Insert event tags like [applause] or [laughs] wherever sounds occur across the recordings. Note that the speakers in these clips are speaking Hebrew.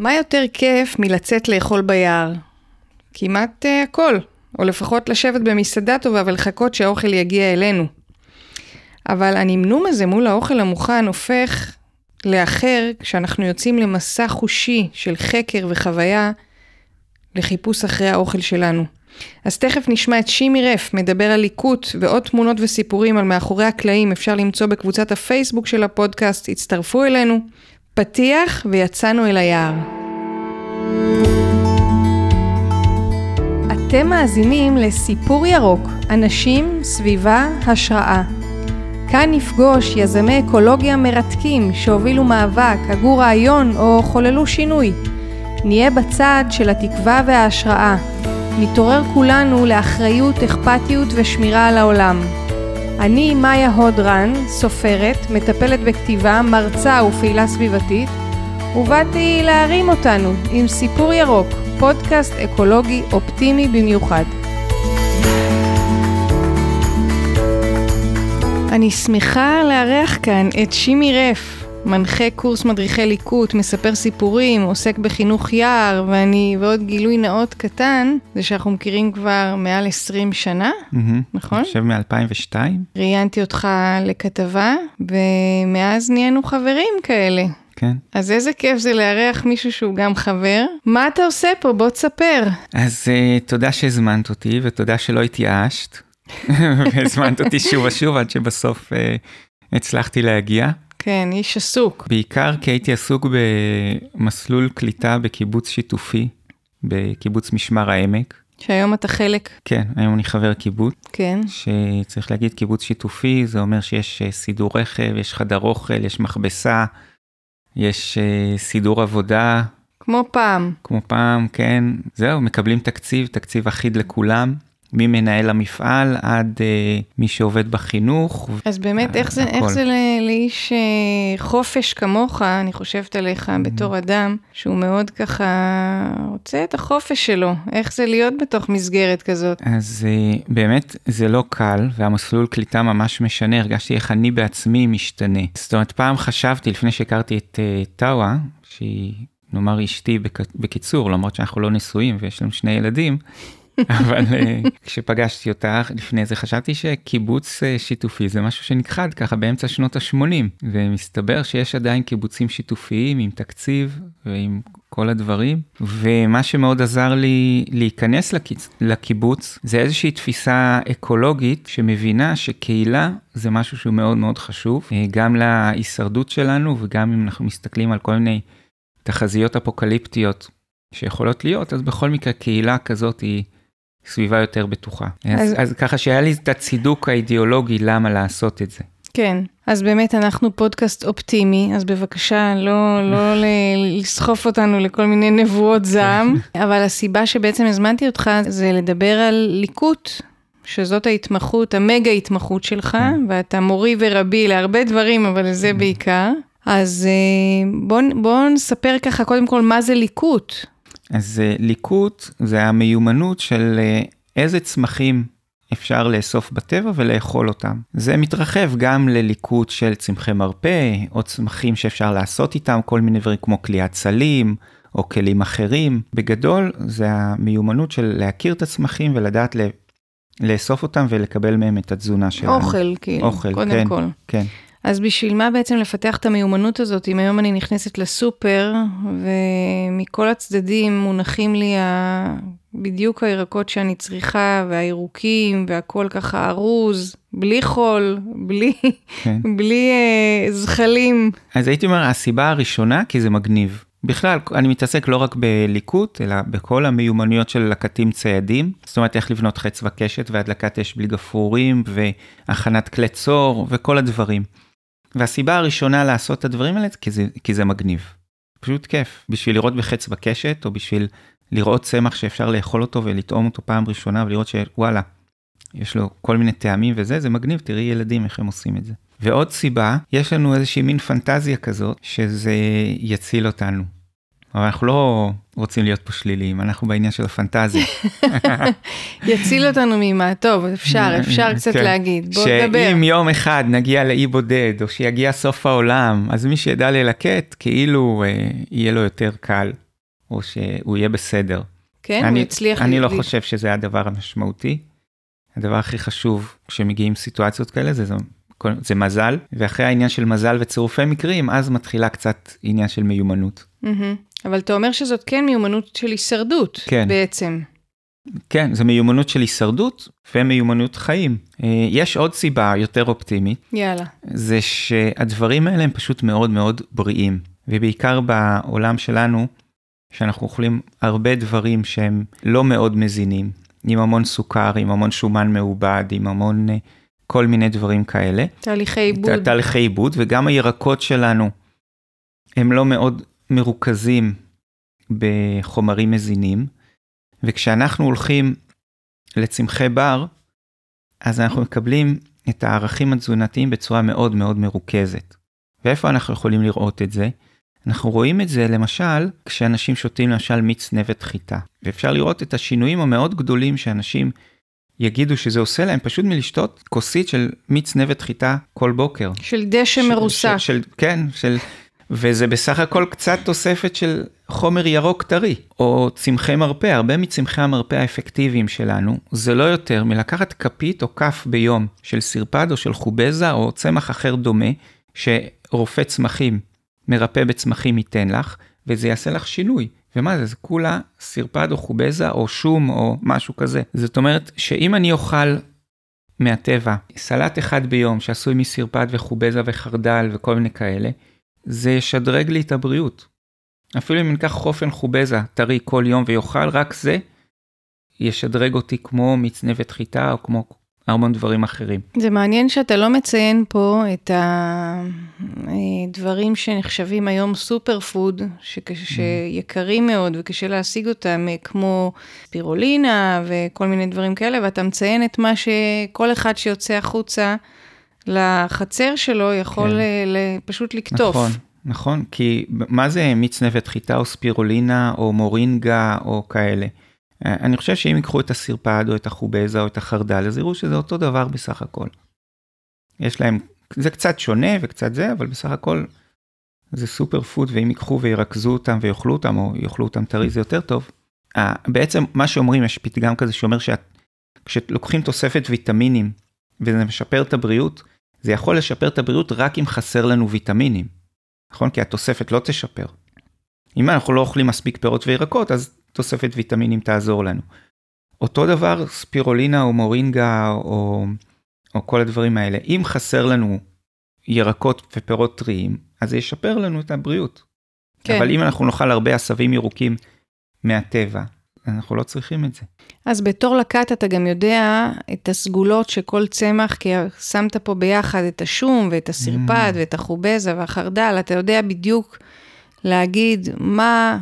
מה יותר כיף מלצאת לאכול ביער? כמעט uh, הכל, או לפחות לשבת במסעדה טובה ולחכות שהאוכל יגיע אלינו. אבל הנמנום הזה מול האוכל המוכן הופך לאחר כשאנחנו יוצאים למסע חושי של חקר וחוויה לחיפוש אחרי האוכל שלנו. אז תכף נשמע את שימי רף מדבר על ליקוט ועוד תמונות וסיפורים על מאחורי הקלעים אפשר למצוא בקבוצת הפייסבוק של הפודקאסט, הצטרפו אלינו. פתיח ויצאנו אל היער. אתם מאזינים לסיפור ירוק, אנשים, סביבה, השראה. כאן נפגוש יזמי אקולוגיה מרתקים שהובילו מאבק, הגו רעיון או חוללו שינוי. נהיה בצד של התקווה וההשראה. נתעורר כולנו לאחריות, אכפתיות ושמירה על העולם. אני מאיה הודרן, סופרת, מטפלת בכתיבה, מרצה ופעילה סביבתית, ובאתי להרים אותנו עם סיפור ירוק, פודקאסט אקולוגי אופטימי במיוחד. אני שמחה לארח כאן את שימי רף, מנחה קורס מדריכי ליקוט, מספר סיפורים, עוסק בחינוך יער, ואני, ועוד גילוי נאות קטן, זה שאנחנו מכירים כבר מעל 20 שנה, mm-hmm. נכון? אני חושב מ-2002. ראיינתי אותך לכתבה, ומאז נהיינו חברים כאלה. כן. אז איזה כיף זה לארח מישהו שהוא גם חבר. מה אתה עושה פה? בוא תספר. אז uh, תודה שהזמנת אותי, ותודה שלא התייאשת. [laughs] והזמנת אותי שוב ושוב עד שבסוף uh, הצלחתי להגיע. כן, איש עסוק. בעיקר כי הייתי עסוק במסלול קליטה בקיבוץ שיתופי, בקיבוץ משמר העמק. שהיום אתה חלק. כן, היום אני חבר קיבוץ. כן. שצריך להגיד קיבוץ שיתופי, זה אומר שיש אה, סידור רכב, יש חדר אוכל, יש מכבסה, יש uh, סידור עבודה. כמו פעם. כמו פעם, כן. זהו, מקבלים תקציב, תקציב אחיד לכולם. ממנהל המפעל עד uh, מי שעובד בחינוך. אז באמת, איך זה, איך זה לאיש uh, חופש כמוך, אני חושבת עליך mm-hmm. בתור אדם, שהוא מאוד ככה רוצה את החופש שלו, איך זה להיות בתוך מסגרת כזאת? אז uh, באמת, זה לא קל, והמסלול קליטה ממש משנה, הרגשתי איך אני בעצמי משתנה. זאת אומרת, פעם חשבתי, לפני שהכרתי את uh, טאווה, שהיא... נאמר אשתי בק... בקיצור, למרות שאנחנו לא נשואים ויש לנו שני ילדים, אבל אה, כשפגשתי אותך לפני זה חשבתי שקיבוץ אה, שיתופי זה משהו שנכחד ככה באמצע שנות ה-80 ומסתבר שיש עדיין קיבוצים שיתופיים עם תקציב ועם כל הדברים. ומה שמאוד עזר לי להיכנס לקיצ... לקיבוץ זה איזושהי תפיסה אקולוגית שמבינה שקהילה זה משהו שהוא מאוד מאוד חשוב אה, גם להישרדות שלנו וגם אם אנחנו מסתכלים על כל מיני תחזיות אפוקליפטיות שיכולות להיות אז בכל מקרה קהילה כזאת היא סביבה יותר בטוחה. אז, אז, אז ככה שהיה לי את הצידוק האידיאולוגי למה לעשות את זה. כן, אז באמת אנחנו פודקאסט אופטימי, אז בבקשה לא, לא [laughs] לסחוף אותנו לכל מיני נבואות זעם, [laughs] אבל הסיבה שבעצם הזמנתי אותך זה לדבר על ליקוט, שזאת ההתמחות, המגה התמחות שלך, כן. ואתה מורי ורבי להרבה דברים, אבל זה בעיקר. אז אה, בואו בוא נספר ככה קודם כל מה זה ליקוט. אז uh, ליקוט זה המיומנות של uh, איזה צמחים אפשר לאסוף בטבע ולאכול אותם. זה מתרחב גם לליקוט של צמחי מרפא, או צמחים שאפשר לעשות איתם כל מיני דברים כמו כליאת סלים, או כלים אחרים. בגדול, זה המיומנות של להכיר את הצמחים ולדעת. לאסוף אותם ולקבל מהם את התזונה שלנו. אוכל, כאילו, אוכל, קודם כן, כל. כן. אז בשביל מה בעצם לפתח את המיומנות הזאת, אם היום אני נכנסת לסופר, ומכל הצדדים מונחים לי ה... בדיוק הירקות שאני צריכה, והירוקים, והכל ככה ארוז, בלי חול, בלי, כן. [laughs] בלי uh, זחלים. אז הייתי אומר, הסיבה הראשונה, כי זה מגניב. בכלל, אני מתעסק לא רק בליקוט, אלא בכל המיומנויות של לקטים ציידים. זאת אומרת, איך לבנות חץ וקשת והדלקת אש בלי גפרורים, והכנת כלי צור, וכל הדברים. והסיבה הראשונה לעשות את הדברים האלה כי זה, כי זה מגניב. פשוט כיף. בשביל לראות בחץ בקשת, או בשביל לראות צמח שאפשר לאכול אותו ולטעום אותו פעם ראשונה ולראות שוואלה, יש לו כל מיני טעמים וזה, זה מגניב, תראי ילדים איך הם עושים את זה. ועוד סיבה, יש לנו איזושהי מין פנטזיה כזאת, שזה יציל אותנו. אבל אנחנו לא רוצים להיות פה שליליים, אנחנו בעניין של הפנטזיה. [laughs] יציל אותנו ממה, טוב, אפשר, [laughs] אפשר קצת כן. להגיד, בוא נדבר. שאם יום אחד נגיע לאי בודד, או שיגיע סוף העולם, אז מי שידע ללקט, כאילו אה, יהיה לו יותר קל. או שהוא יהיה בסדר. כן, אני, הוא הצליח... אני ל- לא חושב שזה הדבר המשמעותי. הדבר הכי חשוב כשמגיעים סיטואציות כאלה זה, זה, זה מזל, ואחרי העניין של מזל וצירופי מקרים, אז מתחילה קצת עניין של מיומנות. מהמם. אבל אתה אומר שזאת כן מיומנות של הישרדות, כן. בעצם. כן, זו מיומנות של הישרדות ומיומנות חיים. אה, יש עוד סיבה יותר אופטימית, יאללה. זה שהדברים האלה הם פשוט מאוד מאוד בריאים, ובעיקר בעולם שלנו, שאנחנו אוכלים הרבה דברים שהם לא מאוד מזינים, עם המון סוכר, עם המון שומן מעובד, עם המון אה, כל מיני דברים כאלה. תהליכי עיבוד. תהליכי עיבוד, וגם הירקות שלנו הם לא מאוד מרוכזים בחומרים מזינים, וכשאנחנו הולכים לצמחי בר, אז אנחנו מקבלים את הערכים התזונתיים בצורה מאוד מאוד מרוכזת. ואיפה אנחנו יכולים לראות את זה? אנחנו רואים את זה למשל כשאנשים שותים למשל מיץ נבט חיטה, ואפשר לראות את השינויים המאוד גדולים שאנשים יגידו שזה עושה להם פשוט מלשתות כוסית של מיץ נבט חיטה כל בוקר. של דשא מרוסק. של, של, כן, של, וזה בסך הכל קצת תוספת של חומר ירוק טרי, או צמחי מרפא, הרבה מצמחי המרפא האפקטיביים שלנו, זה לא יותר מלקחת כפית או כף ביום של סרפד או של חובזה או צמח אחר דומה, שרופא צמחים, מרפא בצמחים ייתן לך, וזה יעשה לך שינוי. ומה זה, זה כולה סרפד או חובזה או שום או משהו כזה. זאת אומרת שאם אני אוכל מהטבע, סלט אחד ביום שעשוי מסרפד וחובזה וחרדל וכל מיני כאלה, זה ישדרג לי את הבריאות. אפילו אם אני אקח חופן חובזה טרי כל יום ויאכל רק זה, ישדרג אותי כמו מיץ נבט חיטה או כמו המון דברים אחרים. זה מעניין שאתה לא מציין פה את הדברים שנחשבים היום סופר פוד, שיקרים מאוד וקשה להשיג אותם, כמו פירולינה וכל מיני דברים כאלה, ואתה מציין את מה שכל אחד שיוצא החוצה לחצר שלו יכול כן. ל- פשוט לקטוף. נכון, נכון, כי מה זה מיץ נבט חיטה או ספירולינה או מורינגה או כאלה? אה, אני חושב שאם ייקחו את הסרפד או את החובזה או את החרדל, אז יראו שזה אותו דבר בסך הכל. יש להם, זה קצת שונה וקצת זה, אבל בסך הכל זה superfood, ואם ייקחו וירכזו אותם ויאכלו אותם, או יאכלו אותם טרי, זה יותר טוב. אה, בעצם מה שאומרים, יש פתגם כזה שאומר שכשלוקחים תוספת ויטמינים וזה משפר את הבריאות, זה יכול לשפר את הבריאות רק אם חסר לנו ויטמינים. נכון? כי התוספת לא תשפר. אם אנחנו לא אוכלים מספיק פירות וירקות, אז תוספת ויטמינים תעזור לנו. אותו דבר ספירולינה או מורינגה או, או כל הדברים האלה. אם חסר לנו ירקות ופירות טריים, אז זה ישפר לנו את הבריאות. כן. אבל אם אנחנו נאכל הרבה עשבים ירוקים מהטבע, אנחנו לא צריכים את זה. אז בתור לקט אתה גם יודע את הסגולות שכל צמח, כי שמת פה ביחד את השום ואת הסרפד Mm. ואת החובזה והחרדל, אתה יודע בדיוק להגיד מה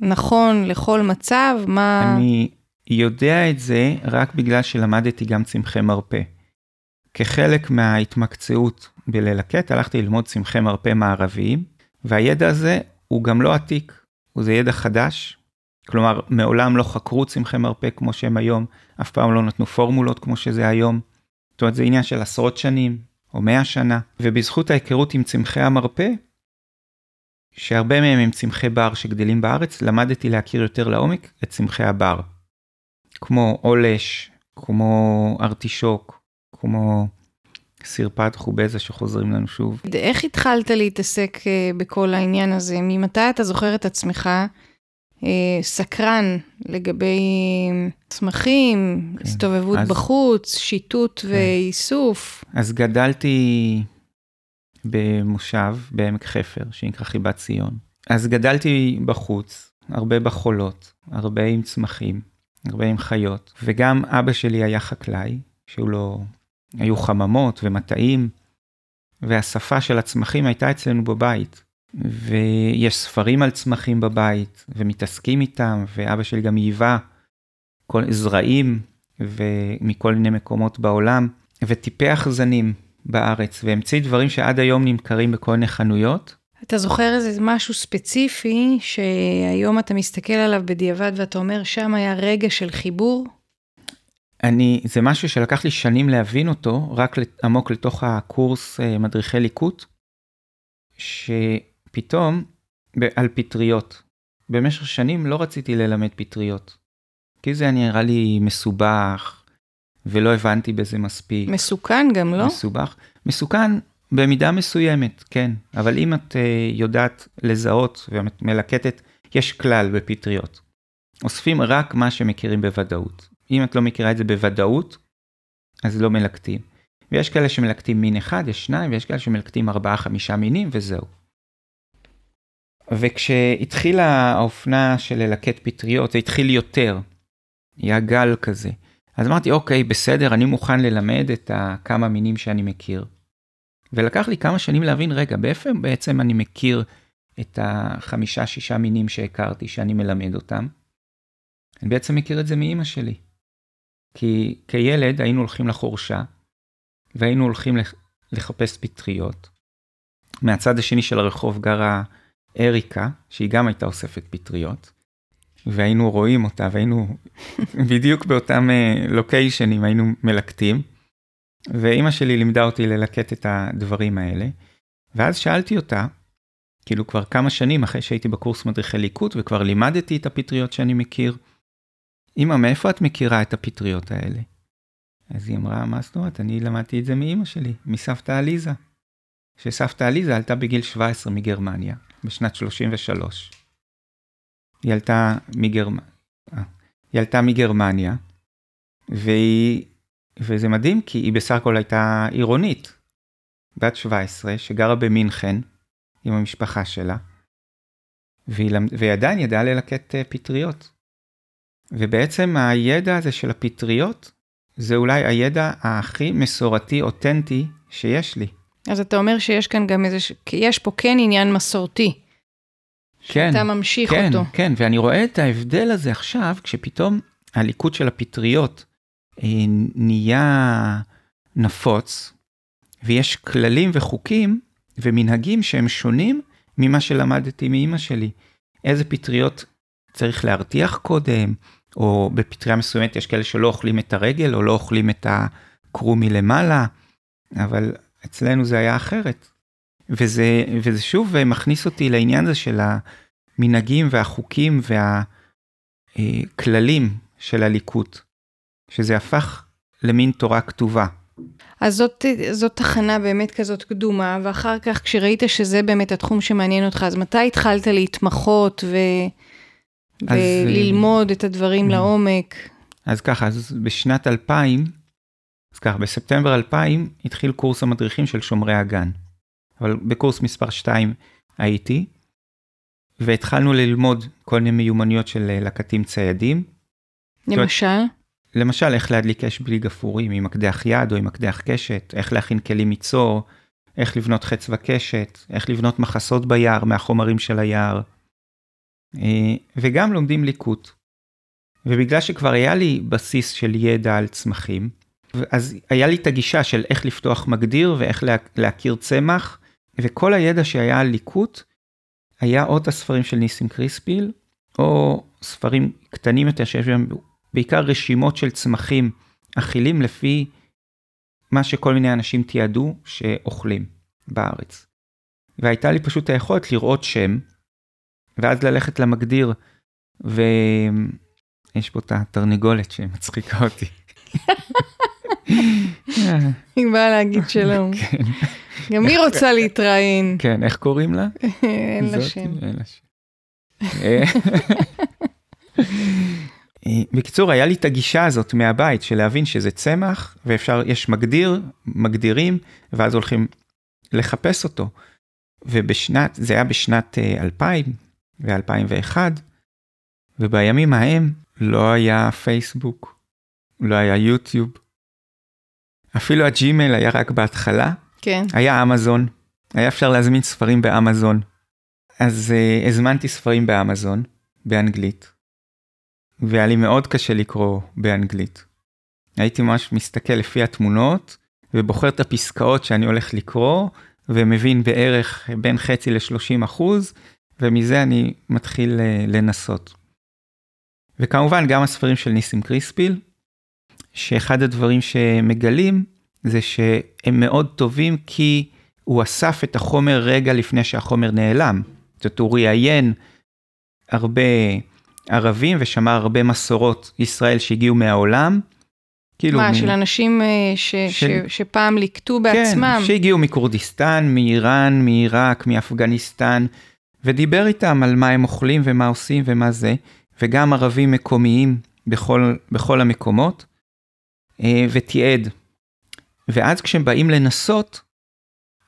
נכון לכל מצב, מה... אני יודע את זה רק בגלל שלמדתי גם צמחי מרפא. כחלק מההתמקצעות בללקט, הלכתי ללמוד צמחי מרפא מערביים, והידע הזה הוא גם לא עתיק, הוא זה ידע חדש. כלומר, מעולם לא חקרו צמחי מרפא כמו שהם היום, אף פעם לא נתנו פורמולות כמו שזה היום. זאת אומרת, זה עניין של עשרות שנים, או מאה שנה, ובזכות ההיכרות עם צמחי המרפא, שהרבה מהם הם צמחי בר שגדלים בארץ, למדתי להכיר יותר לעומק את צמחי הבר. כמו עולש, כמו ארטישוק, כמו סרפד חובזה שחוזרים לנו שוב. איך התחלת להתעסק אה, בכל העניין הזה? ממתי אתה זוכר את עצמך סקרן לגבי צמחים, כן, הסתובבות אז- בחוץ, שיטוט כן. ואיסוף? אז גדלתי במושב בעמק חפר, שנקרא חיבת ציון. אז גדלתי בחוץ, הרבה בחולות, הרבה עם צמחים, הרבה עם חיות, וגם אבא שלי היה חקלאי, שהוא לא... היו חממות ומטעים, והשפה של הצמחים הייתה אצלנו בבית. ויש ספרים על צמחים בבית, ומתעסקים איתם, ואבא שלי גם ייבא כל זרעים ומכל מיני מקומות בעולם, וטיפח זנים בארץ, והמציא דברים שעד היום נמכרים בכל מיני חנויות. אתה זוכר איזה משהו ספציפי שהיום אתה מסתכל עליו בדיעבד ואתה אומר, שם היה רגע של חיבור? אני, זה משהו שלקח לי שנים להבין אותו, רק עמוק לתוך הקורס אה, מדריכי ליקוט, שפתאום, ב- על פטריות, במשך שנים לא רציתי ללמד פטריות. כי זה נראה לי מסובך, ולא הבנתי בזה מספיק. מסוכן גם, לא? מסובך. מסוכן במידה מסוימת, כן. אבל אם את uh, יודעת לזהות ומלקטת, יש כלל בפטריות. אוספים רק מה שמכירים בוודאות. אם את לא מכירה את זה בוודאות, אז לא מלקטים. ויש כאלה שמלקטים מין אחד, יש שניים, ויש כאלה שמלקטים ארבעה, חמישה מינים, וזהו. וכשהתחילה האופנה של ללקט פטריות, זה התחיל יותר. היה גל כזה. אז אמרתי, אוקיי, בסדר, אני מוכן ללמד את הכמה מינים שאני מכיר. ולקח לי כמה שנים להבין, רגע, באיפה בעצם אני מכיר את החמישה-שישה מינים שהכרתי, שאני מלמד אותם? אני בעצם מכיר את זה מאימא שלי. כי כילד היינו הולכים לחורשה, והיינו הולכים לחפש פטריות. מהצד השני של הרחוב גרה אריקה, שהיא גם הייתה אוספת פטריות, והיינו רואים אותה, והיינו [laughs] בדיוק באותם לוקיישנים, אה, היינו מלקטים, ואימא שלי לימדה אותי ללקט את הדברים האלה, ואז שאלתי אותה, כאילו כבר כמה שנים אחרי שהייתי בקורס מדריכי ליקוט, וכבר לימדתי את הפטריות שאני מכיר, אמא, מאיפה את מכירה את הפטריות האלה? אז היא אמרה, מה זאת אומרת? אני למדתי את זה מאימא שלי, מסבתא עליזה. שסבתא עליזה עלתה בגיל 17 מגרמניה, בשנת 33. היא עלתה, מגרמ... אה, היא עלתה מגרמניה, והיא... וזה מדהים כי היא בסך הכל הייתה עירונית, בת 17, שגרה במינכן עם המשפחה שלה, והיא, והיא עדיין ידעה ללקט אה, פטריות. ובעצם הידע הזה של הפטריות, זה אולי הידע הכי מסורתי, אותנטי שיש לי. אז אתה אומר שיש כאן גם איזה, יש פה כן עניין מסורתי. כן, שאתה ממשיך כן, אותו. כן, ואני רואה את ההבדל הזה עכשיו, כשפתאום הליקוט של הפטריות אה, נהיה נפוץ, ויש כללים וחוקים ומנהגים שהם שונים ממה שלמדתי מאימא שלי. איזה פטריות צריך להרתיח קודם, או בפטריה מסוימת יש כאלה שלא אוכלים את הרגל, או לא אוכלים את הקרום מלמעלה, אבל אצלנו זה היה אחרת. וזה, וזה שוב מכניס אותי לעניין הזה של המנהגים והחוקים והכללים של הליקוט, שזה הפך למין תורה כתובה. אז זאת, זאת תחנה באמת כזאת קדומה, ואחר כך כשראית שזה באמת התחום שמעניין אותך, אז מתי התחלת להתמחות ו... אז, וללמוד את הדברים לעומק? אז ככה, אז בשנת 2000, אז ככה, בספטמבר 2000 התחיל קורס המדריכים של שומרי הגן. אבל בקורס מספר 2 הייתי, והתחלנו ללמוד כל מיני מיומנויות של אה, לקטים ציידים. למשל? למשל, איך להדליק אש בלי גפורים עם מקדח יד או עם מקדח קשת, איך להכין כלים מצור, איך לבנות חץ וקשת, איך לבנות מחסות ביער מהחומרים של היער. אה, וגם לומדים ליקוט. ובגלל שכבר היה לי בסיס של ידע על צמחים, אז היה לי את הגישה של איך לפתוח מגדיר ואיך להכיר צמח, וכל הידע שהיה על ליקוט, היה או את הספרים של ניסים קריספיל, או ספרים קטנים יותר שיש בהם בעיקר רשימות של צמחים אכילים לפי מה שכל מיני אנשים תיעדו שאוכלים בארץ. והייתה לי פשוט היכולת לראות שם, ואז ללכת למגדיר, ויש פה את התרנגולת שמצחיקה אותי. [laughs] היא באה להגיד שלום. כן. גם היא רוצה להתראיין. כן, איך קוראים לה? [laughs] אין לה שם. [laughs] בקיצור, היה לי את הגישה הזאת מהבית של להבין שזה צמח, ואפשר, יש מגדיר, מגדירים, ואז הולכים לחפש אותו. ובשנת, זה היה בשנת 2000 ו-2001, ובימים ההם לא היה פייסבוק, לא היה יוטיוב. אפילו הג'ימייל היה רק בהתחלה, כן. היה אמזון, היה אפשר להזמין ספרים באמזון. אז uh, הזמנתי ספרים באמזון, באנגלית, והיה לי מאוד קשה לקרוא באנגלית. הייתי ממש מסתכל לפי התמונות, ובוחר את הפסקאות שאני הולך לקרוא, ומבין בערך בין חצי ל-30 אחוז, ומזה אני מתחיל uh, לנסות. וכמובן גם הספרים של ניסים קריספיל, שאחד הדברים שמגלים זה שהם מאוד טובים כי הוא אסף את החומר רגע לפני שהחומר נעלם. זאת אומרת, הוא ראיין הרבה ערבים ושמר הרבה מסורות ישראל שהגיעו מהעולם. כאילו מה, מ... של אנשים אה, ש... של... ש... שפעם ליקטו בעצמם? כן, שהגיעו מכורדיסטן, מאיראן, מעיראק, מאפגניסטן, ודיבר איתם על מה הם אוכלים ומה עושים ומה זה, וגם ערבים מקומיים בכל, בכל המקומות, ותיעד. ואז כשהם באים לנסות,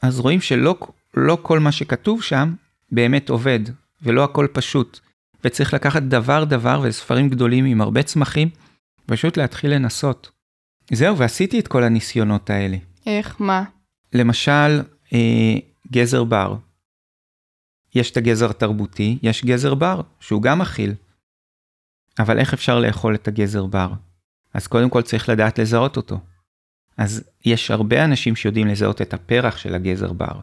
אז רואים שלא לא כל מה שכתוב שם באמת עובד, ולא הכל פשוט. וצריך לקחת דבר דבר וספרים גדולים עם הרבה צמחים, פשוט להתחיל לנסות. זהו, ועשיתי את כל הניסיונות האלה. איך? מה? למשל, אה, גזר בר. יש את הגזר התרבותי, יש גזר בר, שהוא גם אכיל. אבל איך אפשר לאכול את הגזר בר? אז קודם כל צריך לדעת לזהות אותו. אז יש הרבה אנשים שיודעים לזהות את הפרח של הגזר בר.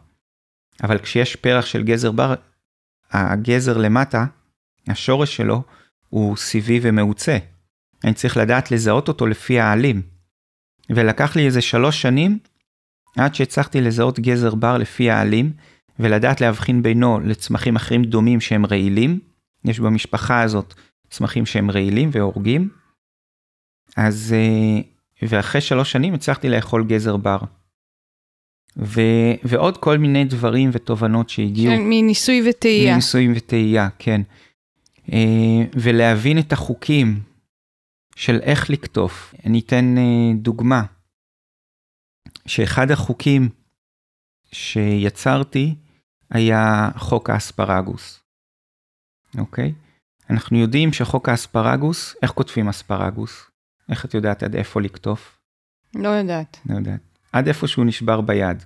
אבל כשיש פרח של גזר בר, הגזר למטה, השורש שלו, הוא סיבי ומעוצה. אני צריך לדעת לזהות אותו לפי העלים. ולקח לי איזה שלוש שנים עד שהצלחתי לזהות גזר בר לפי העלים, ולדעת להבחין בינו לצמחים אחרים דומים שהם רעילים. יש במשפחה הזאת צמחים שהם רעילים והורגים. אז, אה, ואחרי שלוש שנים הצלחתי לאכול גזר בר. ו, ועוד כל מיני דברים ותובנות שהגיעו. כן, מניסוי וטעייה. מניסוי וטעייה, כן. אה, ולהבין את החוקים של איך לקטוף. אני אתן אה, דוגמה, שאחד החוקים שיצרתי היה חוק האספרגוס, אוקיי? אנחנו יודעים שחוק האספרגוס, איך כותבים אספרגוס? איך את יודעת עד איפה לקטוף? לא יודעת. לא יודעת. עד איפה שהוא נשבר ביד.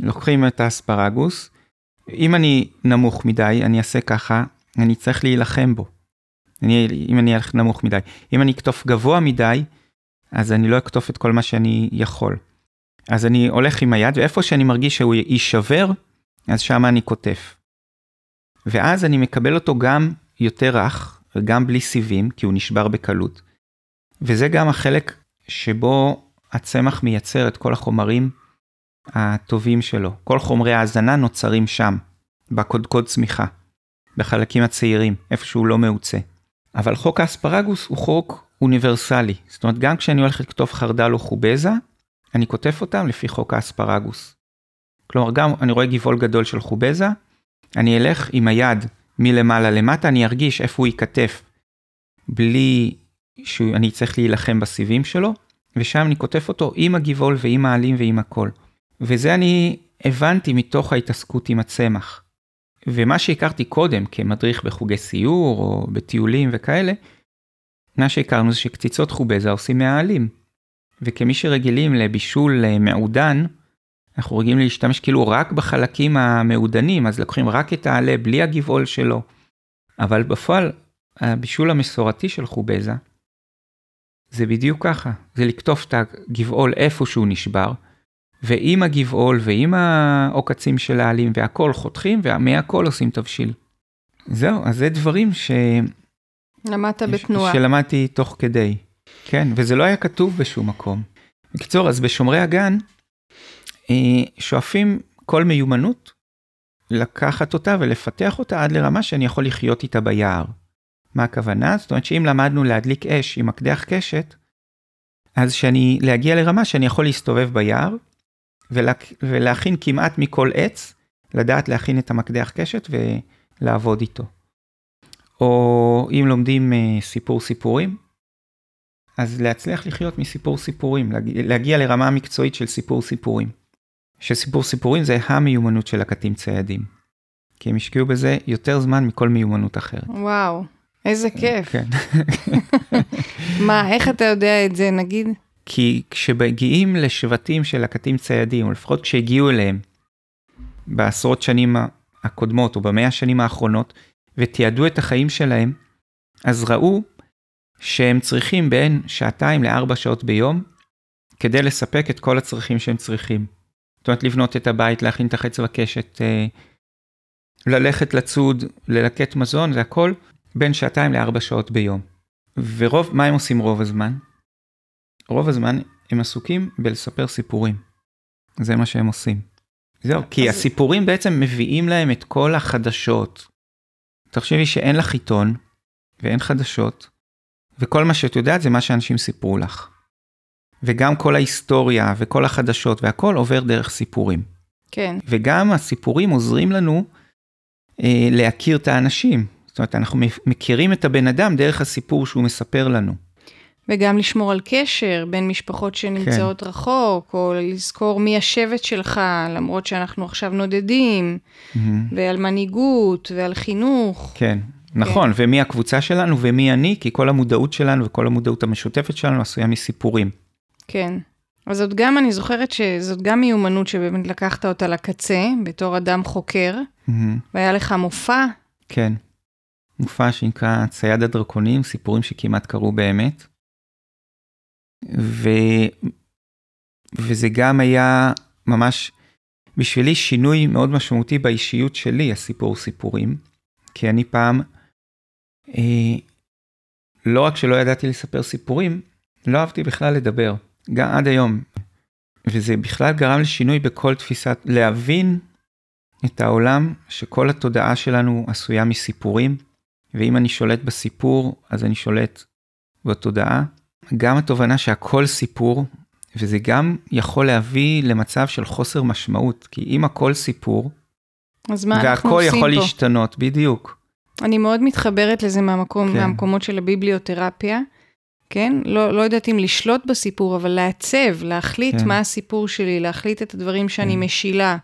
לוקחים את האספרגוס, אם אני נמוך מדי, אני אעשה ככה, אני צריך להילחם בו. אני, אם אני אלך נמוך מדי. אם אני אקטוף גבוה מדי, אז אני לא אקטוף את כל מה שאני יכול. אז אני הולך עם היד, ואיפה שאני מרגיש שהוא יישבר, אז שם אני קוטף. ואז אני מקבל אותו גם יותר רך, וגם בלי סיבים, כי הוא נשבר בקלות. וזה גם החלק שבו הצמח מייצר את כל החומרים הטובים שלו. כל חומרי ההזנה נוצרים שם, בקודקוד צמיחה, בחלקים הצעירים, איפה שהוא לא מעוצה. אבל חוק האספרגוס הוא חוק אוניברסלי. זאת אומרת, גם כשאני הולך לכתוב חרדל או חובזה, אני כותב אותם לפי חוק האספרגוס. כלומר, גם אני רואה גבעול גדול של חובזה, אני אלך עם היד מלמעלה למטה, אני ארגיש איפה הוא ייכתף בלי שאני צריך להילחם בסיבים שלו, ושם אני כותב אותו עם הגבעול ועם העלים ועם הכל. וזה אני הבנתי מתוך ההתעסקות עם הצמח. ומה שהכרתי קודם כמדריך בחוגי סיור או בטיולים וכאלה, מה שהכרנו זה שקציצות חובזה עושים מהעלים. וכמי שרגילים לבישול אה, מעודן, אנחנו רגילים להשתמש כאילו רק בחלקים המעודנים, אז לוקחים רק את העלה בלי הגבעול שלו. אבל בפועל, הבישול המסורתי של חובזה, זה בדיוק ככה, זה לקטוף את הגבעול איפה שהוא נשבר, ועם הגבעול ועם העוקצים של העלים והכל חותכים, ומהכל עושים תבשיל. זהו, אז זה דברים ש... למדת בתנועה. שלמדתי תוך כדי, כן, וזה לא היה כתוב בשום מקום. בקיצור, אז בשומרי הגן, אה, שואפים כל מיומנות, לקחת אותה ולפתח אותה עד לרמה שאני יכול לחיות איתה ביער. מה הכוונה? זאת אומרת שאם למדנו להדליק אש עם מקדח קשת, אז שאני, להגיע לרמה שאני יכול להסתובב ביער, ולה, ולהכין כמעט מכל עץ, לדעת להכין את המקדח קשת ולעבוד איתו. או אם לומדים uh, סיפור סיפורים, אז להצליח לחיות מסיפור סיפורים, להגיע, לרמה מקצועית של סיפור סיפורים. שסיפור סיפורים זה המיומנות של הקטים ציידים. כי הם השקיעו בזה יותר זמן מכל מיומנות אחרת. וואו, איזה כיף. כן. [laughs] מה, איך אתה יודע את זה, נגיד? כי כשמגיעים לשבטים של לקטים ציידים, או לפחות כשהגיעו אליהם בעשרות שנים הקודמות, או במאה השנים האחרונות, ותיעדו את החיים שלהם, אז ראו שהם צריכים בין שעתיים לארבע שעות ביום, כדי לספק את כל הצרכים שהם צריכים. זאת אומרת, לבנות את הבית, להכין את החץ וקשת, אה, ללכת לצוד, ללקט מזון, זה הכל בין שעתיים לארבע שעות ביום. ורוב, מה הם עושים רוב הזמן? רוב הזמן הם עסוקים בלספר סיפורים. זה מה שהם עושים. זהו, כי אז... הסיפורים בעצם מביאים להם את כל החדשות תחשבי שאין לך עיתון ואין חדשות, וכל מה שאת יודעת זה מה שאנשים סיפרו לך. וגם כל ההיסטוריה וכל החדשות והכל עובר דרך סיפורים. כן. וגם הסיפורים עוזרים לנו אה, להכיר את האנשים. זאת אומרת, אנחנו מכירים את הבן אדם דרך הסיפור שהוא מספר לנו. וגם לשמור על קשר בין משפחות שנמצאות כן. רחוק, או לזכור מי השבט שלך, למרות שאנחנו עכשיו נודדים, mm-hmm. ועל מנהיגות, ועל חינוך. כן, נכון, כן. ומי הקבוצה שלנו ומי אני, כי כל המודעות שלנו וכל המודעות המשותפת שלנו עשויה מסיפורים. כן. אז זאת גם, אני זוכרת שזאת גם מיומנות שבאמת לקחת אותה לקצה, בתור אדם חוקר, mm-hmm. והיה לך מופע. כן, מופע שנקרא צייד הדרקונים, סיפורים שכמעט קרו באמת. ו... וזה גם היה ממש בשבילי שינוי מאוד משמעותי באישיות שלי, הסיפור סיפורים. כי אני פעם, אה, לא רק שלא ידעתי לספר סיפורים, לא אהבתי בכלל לדבר, גם עד היום. וזה בכלל גרם לשינוי בכל תפיסת, להבין את העולם שכל התודעה שלנו עשויה מסיפורים, ואם אני שולט בסיפור, אז אני שולט בתודעה. גם התובנה שהכל סיפור, וזה גם יכול להביא למצב של חוסר משמעות, כי אם הכל סיפור, אז מה אנחנו עושים פה? והכל יכול? להשתנות, בדיוק. אני מאוד מתחברת לזה מהמקום, כן. מהמקומות של הביבליותרפיה, כן? לא, לא יודעת אם לשלוט בסיפור, אבל לעצב, להחליט כן. מה הסיפור שלי, להחליט את הדברים שאני כן. משילה,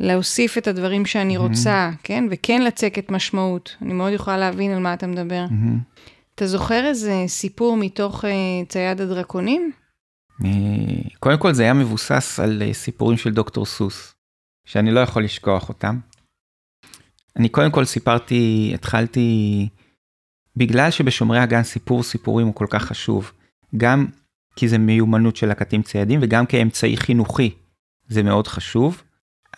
להוסיף את הדברים שאני רוצה, כן? וכן לצקת משמעות. אני מאוד יכולה להבין על מה אתה מדבר. אתה זוכר איזה סיפור מתוך uh, צייד הדרקונים? אה, קודם כל זה היה מבוסס על uh, סיפורים של דוקטור סוס, שאני לא יכול לשכוח אותם. אני קודם כל סיפרתי, התחלתי, בגלל שבשומרי הגן סיפור סיפורים הוא כל כך חשוב, גם כי זה מיומנות של לקטים ציידים וגם כאמצעי חינוכי, זה מאוד חשוב.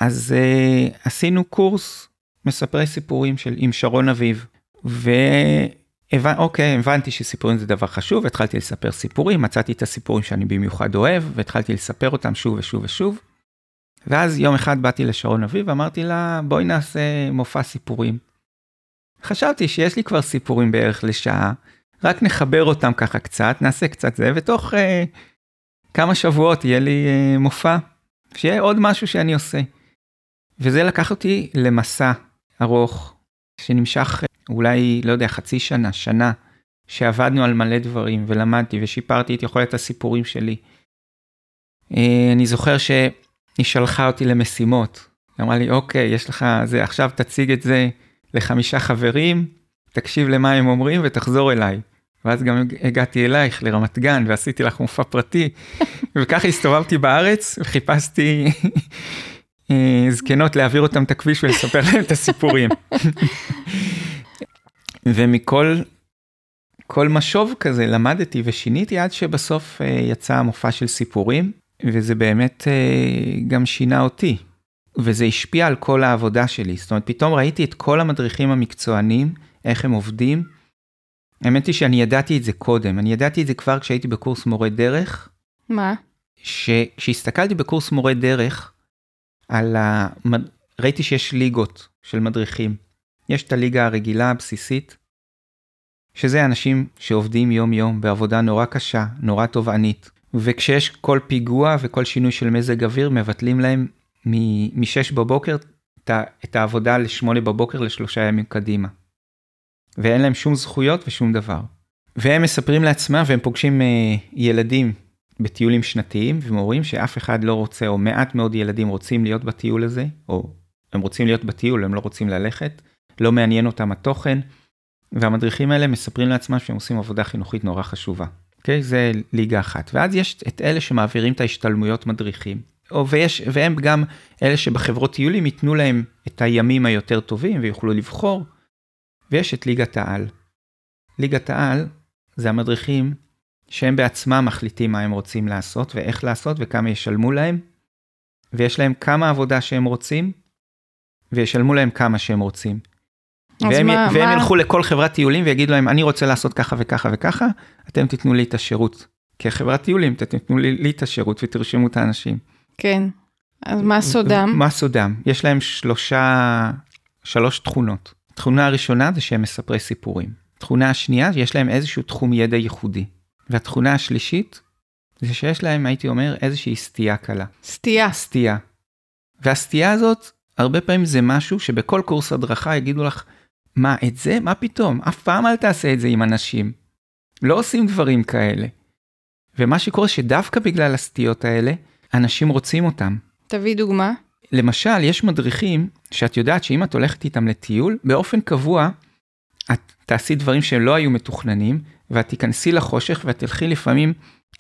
אז uh, עשינו קורס מספרי סיפורים של עם שרון אביב, ו... הבנ... הבנתי שסיפורים זה דבר חשוב, התחלתי לספר סיפורים, מצאתי את הסיפורים שאני במיוחד אוהב, והתחלתי לספר אותם שוב ושוב ושוב. ואז יום אחד באתי לשרון אביב ואמרתי לה, בואי נעשה מופע סיפורים. חשבתי שיש לי כבר סיפורים בערך לשעה, רק נחבר אותם ככה קצת, נעשה קצת זה, ותוך אה, כמה שבועות יהיה לי אה, מופע, שיהיה עוד משהו שאני עושה. וזה לקח אותי למסע ארוך, שנמשך אולי, לא יודע, חצי שנה, שנה, שעבדנו על מלא דברים ולמדתי ושיפרתי את יכולת הסיפורים שלי. אה, אני זוכר שהיא שלחה אותי למשימות. היא אמרה לי, אוקיי, יש לך זה, עכשיו תציג את זה לחמישה חברים, תקשיב למה הם אומרים ותחזור אליי. ואז גם הגעתי אלייך לרמת גן ועשיתי לך מופע פרטי, [laughs] וככה הסתובבתי בארץ וחיפשתי זקנות להעביר אותם את הכביש ולספר להם את הסיפורים. ומכל כל משוב כזה למדתי ושיניתי עד שבסוף uh, יצא המופע של סיפורים, וזה באמת uh, גם שינה אותי. וזה השפיע על כל העבודה שלי. זאת אומרת, פתאום ראיתי את כל המדריכים המקצוענים, איך הם עובדים. האמת היא שאני ידעתי את זה קודם, אני ידעתי את זה כבר כשהייתי בקורס מורה דרך. מה? כשהסתכלתי בקורס מורה דרך, על ה... ראיתי שיש ליגות של מדריכים. יש את הליגה הרגילה הבסיסית, שזה אנשים שעובדים יום יום בעבודה נורא קשה, נורא תובענית, וכשיש כל פיגוע וכל שינוי של מזג אוויר, מבטלים להם מ-6 בבוקר את העבודה ל-8 בבוקר לשלושה ימים קדימה. ואין להם שום זכויות ושום דבר. והם מספרים לעצמם והם פוגשים uh, ילדים בטיולים שנתיים והם אומרים שאף אחד לא רוצה או מעט מאוד ילדים רוצים להיות בטיול הזה או הם רוצים להיות בטיול הם לא רוצים ללכת לא מעניין אותם התוכן, והמדריכים האלה מספרים לעצמם שהם עושים עבודה חינוכית נורא חשובה. אוקיי? Okay? זה ליגה אחת. ואז יש את אלה שמעבירים את ההשתלמויות מדריכים. או ויש, והם גם אלה שבחברות טיולים ייתנו להם את הימים היותר טובים ויוכלו לבחור. ויש את ליגת העל. ליגת העל זה המדריכים שהם בעצמם מחליטים מה הם רוצים לעשות ואיך לעשות וכמה ישלמו להם. ויש להם כמה עבודה שהם רוצים וישלמו להם כמה שהם רוצים. והם, מה, והם מה... ילכו לכל חברת טיולים ויגידו להם, אני רוצה לעשות ככה וככה וככה, אתם תיתנו לי את השירות. כחברת טיולים, אתם תיתנו לי, לי את השירות ותרשמו את האנשים. כן, אז מה סודם? מה סודם? יש להם שלושה, שלוש תכונות. התכונה הראשונה זה שהם מספרי סיפורים. התכונה השנייה, יש להם איזשהו תחום ידע ייחודי. והתכונה השלישית, זה שיש להם, הייתי אומר, איזושהי סטייה קלה. סטייה. סטייה. והסטייה הזאת, הרבה פעמים זה משהו שבכל קורס הדרכה יגידו לך, מה, את זה? מה פתאום? אף פעם אל תעשה את זה עם אנשים. לא עושים דברים כאלה. ומה שקורה שדווקא בגלל הסטיות האלה, אנשים רוצים אותם. תביא דוגמה. למשל, יש מדריכים שאת יודעת שאם את הולכת איתם לטיול, באופן קבוע, את תעשי דברים שלא היו מתוכננים, ואת תיכנסי לחושך ואת תלכי לפעמים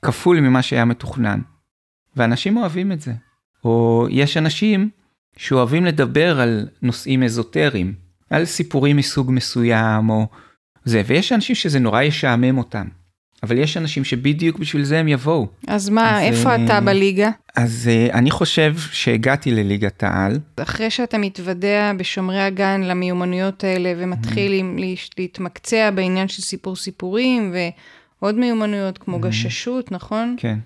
כפול ממה שהיה מתוכנן. ואנשים אוהבים את זה. או יש אנשים שאוהבים לדבר על נושאים אזוטריים, על סיפורים מסוג מסוים או זה, ויש אנשים שזה נורא ישעמם אותם. אבל יש אנשים שבדיוק בשביל זה הם יבואו. אז מה, אז, איפה אה, אתה בליגה? אז uh, אני חושב שהגעתי לליגת העל, אחרי שאתה מתוודע בשומרי הגן למיומנויות האלה ומתחיל עם להש- להתמקצע בעניין של סיפור סיפורים ועוד מיומנויות כמו גששות, נכון? כן.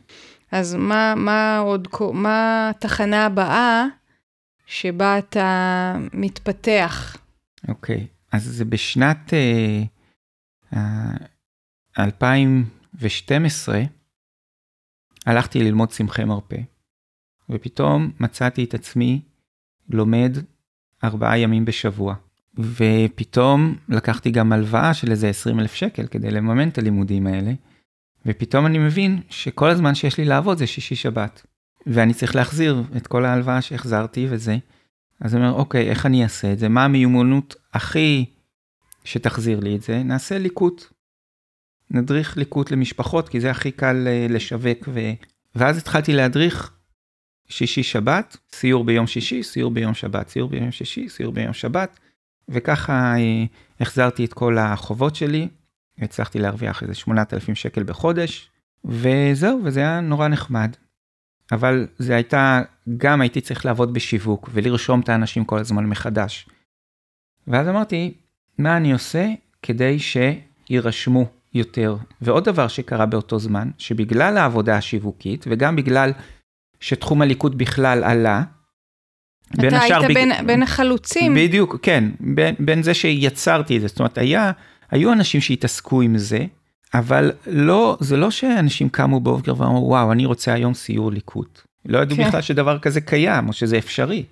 אז מה, מה עוד, מה התחנה הבאה שבה אתה מתפתח? אוקיי, אז זה בשנת uh, uh, 2012, הלכתי ללמוד צמחי מרפא, ופתאום מצאתי את עצמי לומד ארבעה ימים בשבוע. ופתאום לקחתי גם הלוואה של איזה 20 אלף שקל כדי לממן את הלימודים האלה, ופתאום אני מבין שכל הזמן שיש לי לעבוד זה שישי שבת. ואני צריך להחזיר את כל ההלוואה שהחזרתי וזה. אז אני אומר, אוקיי, איך אני אעשה את זה? מה המיומנות הכי שתחזיר לי את זה? נעשה ליקוט. נדריך ליקוט למשפחות, כי זה הכי קל אה, לשווק. ו... ואז התחלתי להדריך שישי שבת, סיור ביום שישי, סיור ביום שבת, סיור ביום שישי, סיור ביום שבת, וככה אה, החזרתי את כל החובות שלי, הצלחתי להרוויח איזה 8,000 שקל בחודש, וזהו, וזה היה נורא נחמד. אבל זה הייתה, גם הייתי צריך לעבוד בשיווק ולרשום את האנשים כל הזמן מחדש. ואז אמרתי, מה אני עושה כדי שיירשמו יותר? ועוד דבר שקרה באותו זמן, שבגלל העבודה השיווקית וגם בגלל שתחום הליכוד בכלל עלה, אתה היית בג- בין, בין החלוצים. בדיוק, כן, בין, בין זה שיצרתי את זה, זאת אומרת, היה, היו אנשים שהתעסקו עם זה, אבל לא, זה לא שאנשים קמו בבוקר ואמרו, וואו, אני רוצה היום סיור ליקוט. לא ידעו כן. בכלל שדבר כזה קיים, או שזה אפשרי.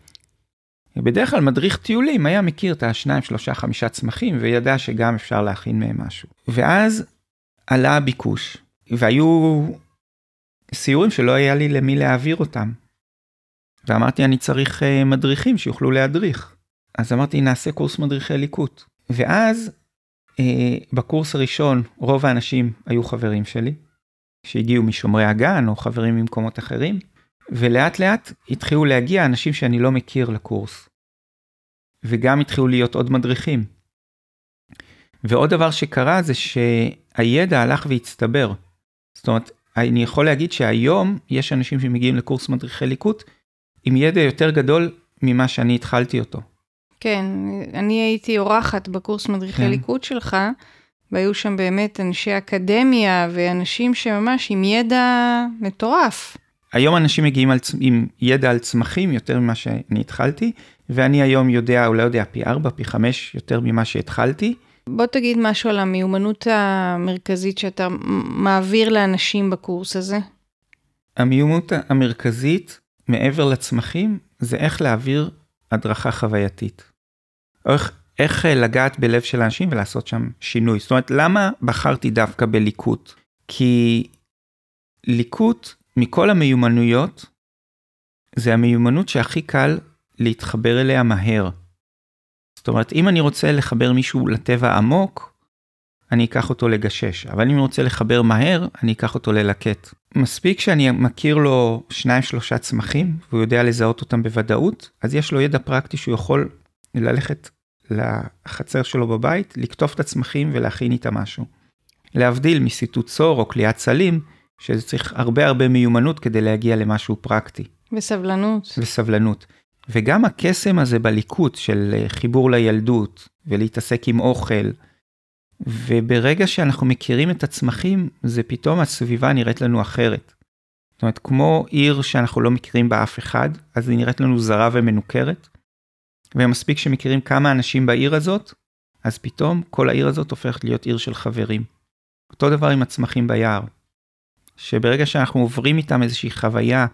בדרך כלל מדריך טיולים היה מכיר את השניים, שלושה, חמישה צמחים, וידע שגם אפשר להכין מהם משהו. ואז עלה הביקוש, והיו סיורים שלא היה לי למי להעביר אותם. ואמרתי, אני צריך uh, מדריכים שיוכלו להדריך. אז אמרתי, נעשה קורס מדריכי ליקוט. ואז uh, בקורס הראשון, רוב האנשים היו חברים שלי, שהגיעו משומרי הגן או חברים ממקומות אחרים, ולאט לאט התחילו להגיע אנשים שאני לא מכיר לקורס. וגם התחילו להיות עוד מדריכים. ועוד דבר שקרה זה שהידע הלך והצטבר. זאת אומרת, אני יכול להגיד שהיום יש אנשים שמגיעים לקורס מדריכי ליקוט עם ידע יותר גדול ממה שאני התחלתי אותו. כן, אני הייתי אורחת בקורס מדריכי כן. ליקוט שלך, והיו שם באמת אנשי אקדמיה ואנשים שממש עם ידע מטורף. היום אנשים מגיעים על, עם ידע על צמחים יותר ממה שאני התחלתי, ואני היום יודע, אולי יודע, פי 4, פי 5 יותר ממה שהתחלתי. בוא תגיד משהו על המיומנות המרכזית שאתה מעביר לאנשים בקורס הזה. המיומנות המרכזית מעבר לצמחים זה איך להעביר הדרכה חווייתית. או איך, איך לגעת בלב של אנשים ולעשות שם שינוי. זאת אומרת, למה בחרתי דווקא בליקוט? כי ליקוט מכל המיומנויות זה המיומנות שהכי קל להתחבר אליה מהר. זאת אומרת, אם אני רוצה לחבר מישהו לטבע עמוק, אני אקח אותו לגשש, אבל אם אני רוצה לחבר מהר, אני אקח אותו ללקט. מספיק שאני מכיר לו שניים שלושה צמחים, והוא יודע לזהות אותם בוודאות, אז יש לו ידע פרקטי שהוא יכול ללכת לחצר שלו בבית, לקטוף את הצמחים ולהכין איתם משהו. להבדיל מסיטוצור או כליאת סלים, שזה צריך הרבה הרבה מיומנות כדי להגיע למשהו פרקטי. וסבלנות. וסבלנות. וגם הקסם הזה בליקוט של אה, חיבור לילדות ולהתעסק עם אוכל, וברגע שאנחנו מכירים את הצמחים, זה פתאום הסביבה נראית לנו אחרת. זאת אומרת, כמו עיר שאנחנו לא מכירים בה אף אחד, אז היא נראית לנו זרה ומנוכרת. ומספיק שמכירים כמה אנשים בעיר הזאת, אז פתאום כל העיר הזאת הופכת להיות עיר של חברים. אותו דבר עם הצמחים ביער. שברגע שאנחנו עוברים איתם איזושהי חוויה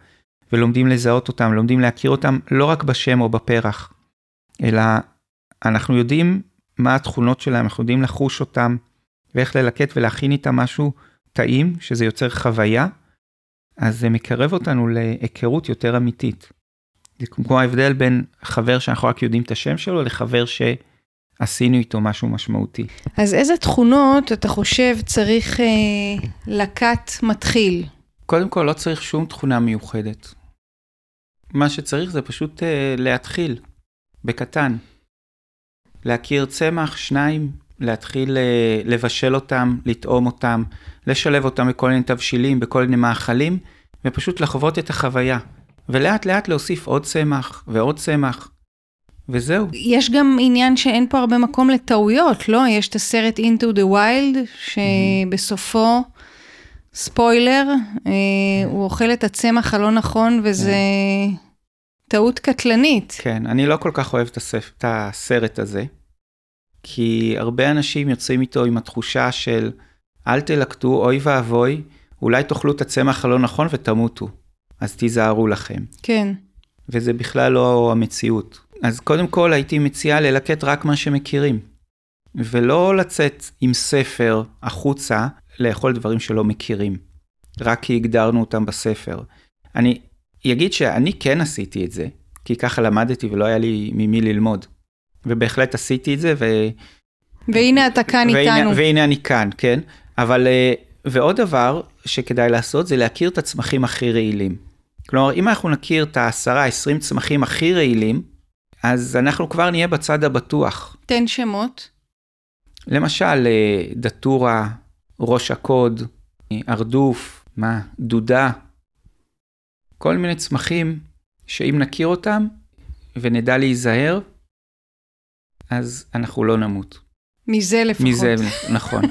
ולומדים לזהות אותם, לומדים להכיר אותם לא רק בשם או בפרח, אלא אנחנו יודעים מה התכונות שלהם, אנחנו יודעים לחוש אותם ואיך ללקט ולהכין איתם משהו טעים, שזה יוצר חוויה, אז זה מקרב אותנו להיכרות יותר אמיתית. זה כמו ההבדל בין חבר שאנחנו רק יודעים את השם שלו לחבר שעשינו איתו משהו משמעותי. אז איזה תכונות אתה חושב צריך אה, לקט מתחיל? קודם כל לא צריך שום תכונה מיוחדת. מה שצריך זה פשוט אה, להתחיל, בקטן. להכיר צמח, שניים, להתחיל אה, לבשל אותם, לטעום אותם, לשלב אותם בכל מיני תבשילים, בכל מיני מאכלים, ופשוט לחוות את החוויה. ולאט לאט להוסיף עוד צמח ועוד צמח, וזהו. יש גם עניין שאין פה הרבה מקום לטעויות, לא? יש את הסרט Into the Wild, שבסופו, ספוילר, אה, הוא אוכל את הצמח הלא נכון, וזה טעות קטלנית. כן, אני לא כל כך אוהב את, הספ... את הסרט הזה, כי הרבה אנשים יוצאים איתו עם התחושה של אל תלקטו, אוי ואבוי, אולי תאכלו את הצמח הלא נכון ותמותו. אז תיזהרו לכם. כן. וזה בכלל לא המציאות. אז קודם כל הייתי מציע ללקט רק מה שמכירים, ולא לצאת עם ספר החוצה לאכול דברים שלא מכירים, רק כי הגדרנו אותם בספר. אני אגיד שאני כן עשיתי את זה, כי ככה למדתי ולא היה לי ממי ללמוד. ובהחלט עשיתי את זה, ו... והנה אתה כאן והנה, איתנו. והנה אני כאן, כן? אבל, אה, ועוד דבר שכדאי לעשות זה להכיר את הצמחים הכי רעילים. כלומר, אם אנחנו נכיר את העשרה, עשרים צמחים הכי רעילים, אז אנחנו כבר נהיה בצד הבטוח. תן שמות. למשל, אה, דטורה, ראש הקוד, ארדוף, מה, דודה, כל מיני צמחים שאם נכיר אותם ונדע להיזהר, אז אנחנו לא נמות. מזה לפחות. מזה, נכון.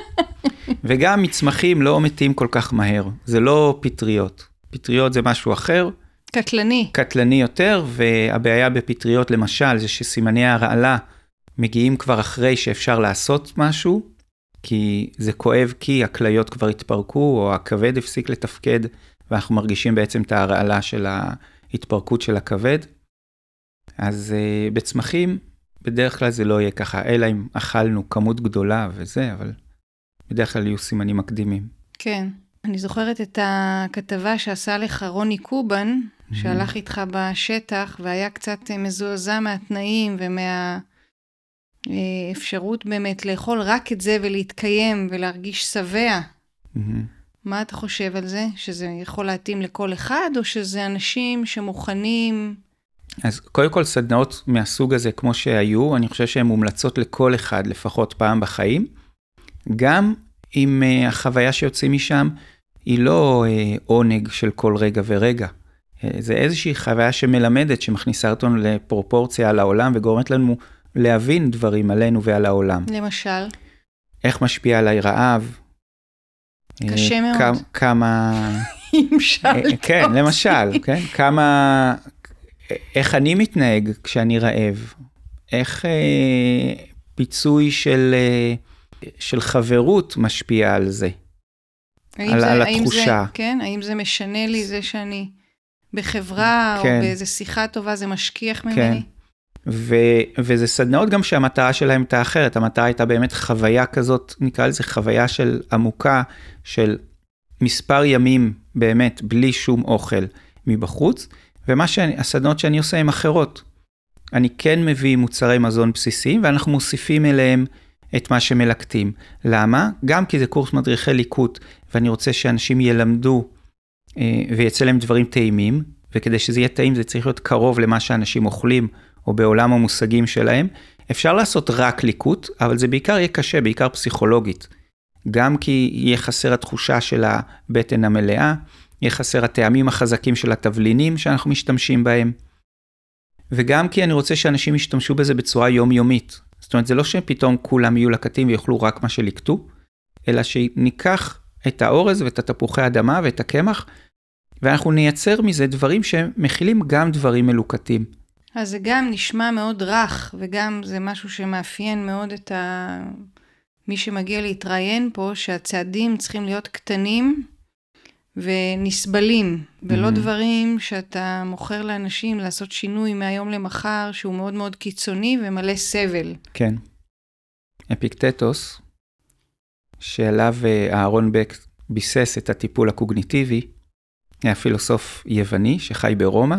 [laughs] וגם מצמחים לא מתים כל כך מהר, זה לא פטריות. פטריות זה משהו אחר, קטלני. קטלני יותר, והבעיה בפטריות למשל זה שסימני הרעלה מגיעים כבר אחרי שאפשר לעשות משהו, כי זה כואב כי הכליות כבר התפרקו, או הכבד הפסיק לתפקד, ואנחנו מרגישים בעצם את ההרעלה של ההתפרקות של הכבד. אז uh, בצמחים, בדרך כלל זה לא יהיה ככה, אלא אם אכלנו כמות גדולה וזה, אבל בדרך כלל יהיו סימנים מקדימים. כן. אני זוכרת את הכתבה שעשה לך רוני קובן, שהלך איתך בשטח והיה קצת אה, מזועזע מהתנאים ומהאפשרות באמת לאכול רק את זה ולהתקיים ולהרגיש שבע. מה אתה חושב על זה? שזה יכול להתאים לכל אחד, או שזה אנשים שמוכנים... אז קודם כל סדנאות מהסוג הזה כמו שהיו, אני חושב שהן מומלצות לכל אחד לפחות פעם בחיים. גם אם uh, החוויה שיוצאים משם היא לא uh, עונג של כל רגע ורגע. Uh, זה איזושהי חוויה שמלמדת, שמכניסה אותנו לפרופורציה על העולם וגורמת לנו להבין דברים עלינו ועל העולם. למשל, איך משפיע עליי רעב. קשה אה, מאוד. כמה- כמה... [laughs] אם שאלת אה, כן. למשל, כן? כמה... איך אני מתנהג כשאני רעב? איך אה, פיצוי של, אה, של חברות משפיע על זה? על- זה- על האם זה- התחושה. כן, האם זה משנה לי זה שאני בחברה, כן. או באיזה שיחה טובה, זה משכיח כן. ממני? ו, וזה סדנאות גם שהמטרה שלהם הייתה אחרת, המטרה הייתה באמת חוויה כזאת, נקרא לזה חוויה של עמוקה, של מספר ימים באמת בלי שום אוכל מבחוץ, ומה שאני, הסדנאות שאני עושה הן אחרות. אני כן מביא מוצרי מזון בסיסיים ואנחנו מוסיפים אליהם את מה שמלקטים. למה? גם כי זה קורס מדריכי ליקוט ואני רוצה שאנשים ילמדו ויצא להם דברים טעימים, וכדי שזה יהיה טעים זה צריך להיות קרוב למה שאנשים אוכלים או בעולם המושגים שלהם. אפשר לעשות רק ליקוט, אבל זה בעיקר יהיה קשה, בעיקר פסיכולוגית. גם כי יהיה חסר התחושה של הבטן המלאה, יהיה חסר הטעמים החזקים של התבלינים שאנחנו משתמשים בהם, וגם כי אני רוצה שאנשים ישתמשו בזה בצורה יומיומית. זאת אומרת, זה לא שפתאום כולם יהיו לקטים ויאכלו רק מה שליקטו, אלא שניקח את האורז ואת התפוחי אדמה ואת הקמח, ואנחנו נייצר מזה דברים שמכילים גם דברים מלוקטים. אז זה גם נשמע מאוד רך, וגם זה משהו שמאפיין מאוד את ה... מי שמגיע להתראיין פה, שהצעדים צריכים להיות קטנים ונסבלים, ולא Mhm. דברים שאתה מוכר לאנשים לעשות שינוי מהיום למחר, שהוא מאוד מאוד קיצוני ומלא סבל. כן. אפיקטטוס, שעליו אה, אהרון בק ביסס את הטיפול הקוגניטיבי, היה פילוסוף יווני שחי ברומא,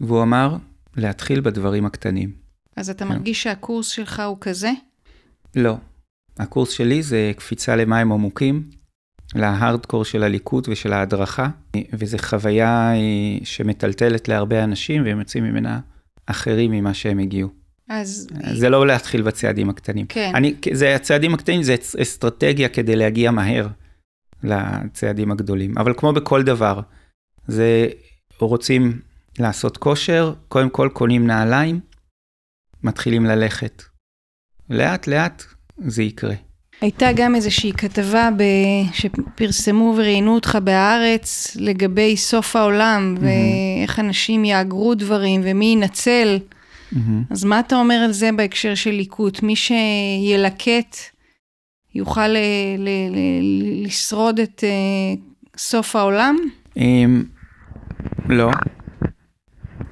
והוא אמר להתחיל בדברים הקטנים. אז אתה כן. מרגיש שהקורס שלך הוא כזה? לא. הקורס שלי זה קפיצה למים עמוקים, להארדקור של הליקוט ושל ההדרכה, וזו חוויה אה, שמטלטלת להרבה אנשים והם יוצאים ממנה אחרים ממה שהם הגיעו. אז... זה לא להתחיל בצעדים הקטנים. כן. אני, זה הצעדים הקטנים זה אסטרטגיה כדי להגיע מהר לצעדים הגדולים. אבל כמו בכל דבר, זה רוצים לעשות כושר, קודם כל קונים נעליים, מתחילים ללכת. לאט לאט זה יקרה. הייתה גם איזושהי כתבה ב... שפרסמו וראיינו אותך בהארץ לגבי סוף העולם, ואיך אנשים יאגרו דברים ומי ינצל. אז מה אתה אומר על זה בהקשר של ליקוט? מי שילקט יוכל ל- ל- ל- לשרוד את uh, סוף העולם? אמ, לא,